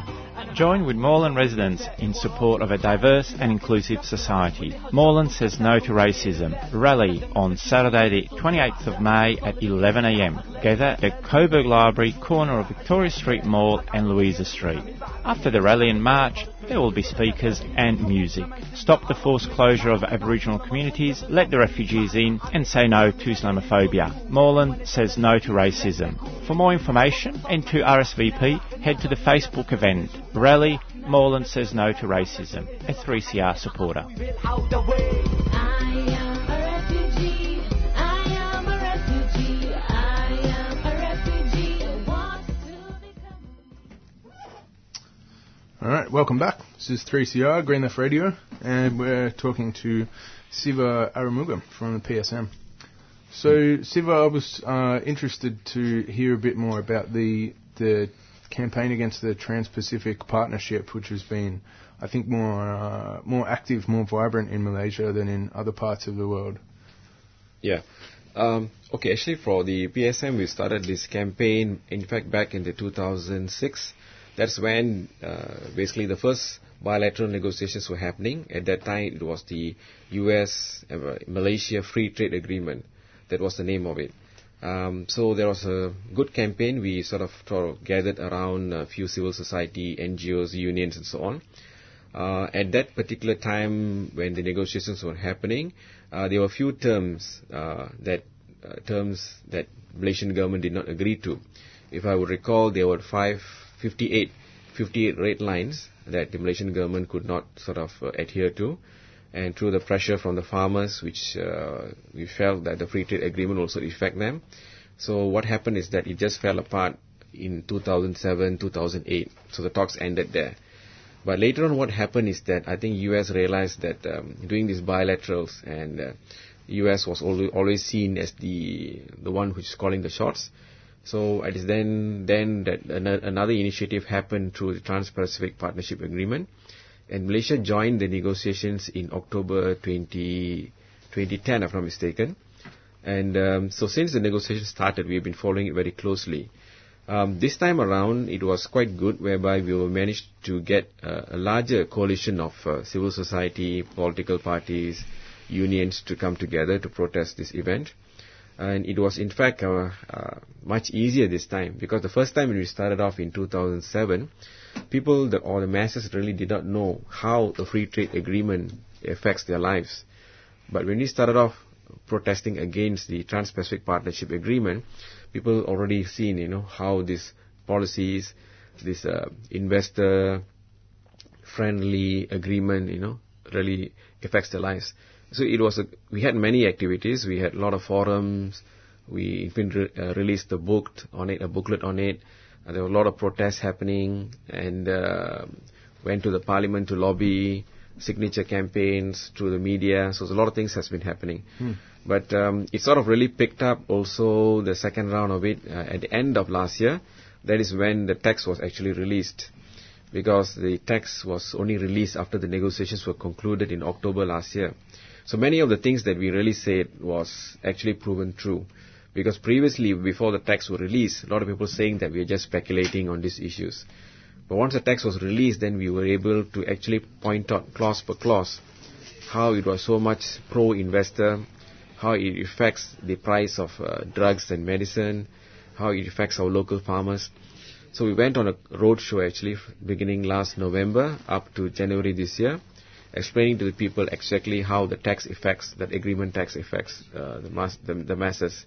Join with Moreland residents in support of a diverse and inclusive society. Moreland says no to racism. Rally on Saturday the 28th of May at 11am. Gather at Coburg Library, corner of Victoria Street Mall and Louisa Street. After the rally and march, there will be speakers and music. Stop the forced closure of Aboriginal communities, let the refugees in, and say no to Islamophobia. Moreland says no to racism. For more information and to RSVP, head to the Facebook event. Rally, Moreland says no to racism. A 3CR supporter. All right, welcome back. This is 3CR, Green Left Radio, and we're talking to Siva Arumugam from the PSM. So, Siva, I was uh, interested to hear a bit more about the the campaign against the Trans-Pacific Partnership, which has been, I think, more uh, more active, more vibrant in Malaysia than in other parts of the world. Yeah. Um, okay, actually, for the PSM, we started this campaign, in fact, back in the 2006. That's when uh, basically the first bilateral negotiations were happening. At that time, it was the U.S. Malaysia Free Trade Agreement. That was the name of it. Um, so there was a good campaign. We sort of, sort of gathered around a few civil society, NGOs, unions, and so on. Uh, at that particular time when the negotiations were happening, uh, there were a few terms uh, that uh, terms that Malaysian government did not agree to. If I would recall, there were five, 58, 58 red lines that the Malaysian government could not sort of uh, adhere to. And through the pressure from the farmers, which uh, we felt that the free trade agreement also affect them. So what happened is that it just fell apart in 2007, 2008. So the talks ended there. But later on, what happened is that I think US realized that um, doing these bilaterals and uh, US was always, seen as the the one which is calling the shots. So it is then then that another initiative happened through the Trans-Pacific Partnership Agreement, and Malaysia joined the negotiations in October 20, 2010, if I'm not mistaken. And um, so since the negotiations started, we've been following it very closely. Um, this time around, it was quite good, whereby we managed to get uh, a larger coalition of uh, civil society, political parties, unions to come together to protest this event. And it was, in fact, uh, uh much easier this time because the first time when we started off in 2007, people the, or the masses really did not know how the free trade agreement affects their lives. But when we started off protesting against the Trans-Pacific Partnership Agreement, people already seen, you know, how these policies, this uh, investor-friendly agreement, you know, really affects their lives. So it was a, we had many activities. We had a lot of forums. We even re- uh, released a book on it, a booklet on it. Uh, there were a lot of protests happening, and uh, went to the parliament to lobby signature campaigns through the media. So a lot of things has been happening. Hmm. But um, it sort of really picked up also the second round of it uh, at the end of last year. That is when the text was actually released. Because the text was only released after the negotiations were concluded in October last year. So many of the things that we really said was actually proven true. Because previously, before the text was released, a lot of people saying that we are just speculating on these issues. But once the text was released, then we were able to actually point out clause per clause how it was so much pro-investor, how it affects the price of uh, drugs and medicine, how it affects our local farmers. So we went on a road show actually beginning last November up to January this year, explaining to the people exactly how the tax affects, that agreement tax affects uh, the, the, the masses.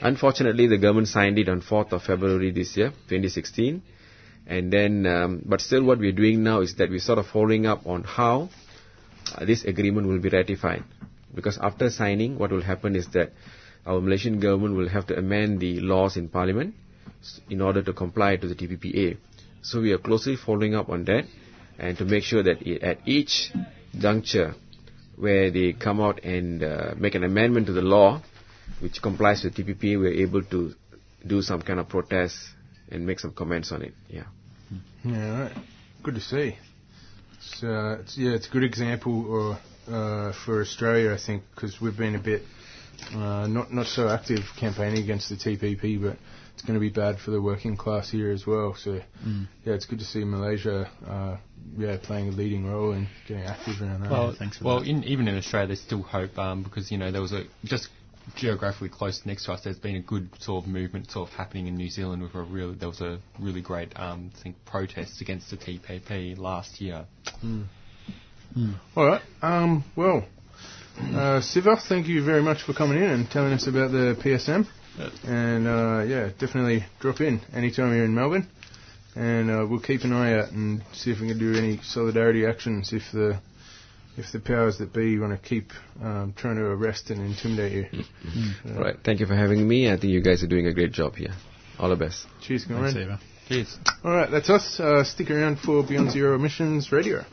Unfortunately, the government signed it on 4th of February this year, 2016. And then, um, but still what we're doing now is that we're sort of following up on how uh, this agreement will be ratified. Because after signing, what will happen is that our Malaysian government will have to amend the laws in Parliament in order to comply to the TPPA. So we are closely following up on that and to make sure that at each juncture where they come out and uh, make an amendment to the law which complies with TPP, we're able to do some kind of protest and make some comments on it. Yeah. Yeah, right. Good to see. It's, uh, it's, yeah, it's a good example uh, for Australia, I think, because we've been a bit uh, not not so active campaigning against the TPP, but it's going to be bad for the working class here as well. So mm. yeah, it's good to see Malaysia, uh, yeah, playing a leading role in getting active around that. Well, thanks. well, in, even in Australia, there's still hope um, because you know there was a just geographically close next to us, there's been a good sort of movement sort of happening in New Zealand with a really there was a really great um, I think protests against the TPP last year. Mm. Mm. All right. Um, well, uh, Siva, thank you very much for coming in and telling us about the PSM. And uh, yeah, definitely drop in anytime you're in Melbourne, and uh, we'll keep an eye out and see if we can do any solidarity actions if the if the powers that be want to keep um, trying to arrest and intimidate you. Mm. Right. Thank you for having me. I think you guys are doing a great job here. All the best. Cheers, Conrad. Thanks, Eva. Cheers. All right, that's us. Uh, stick around for Beyond Zero Emissions Radio.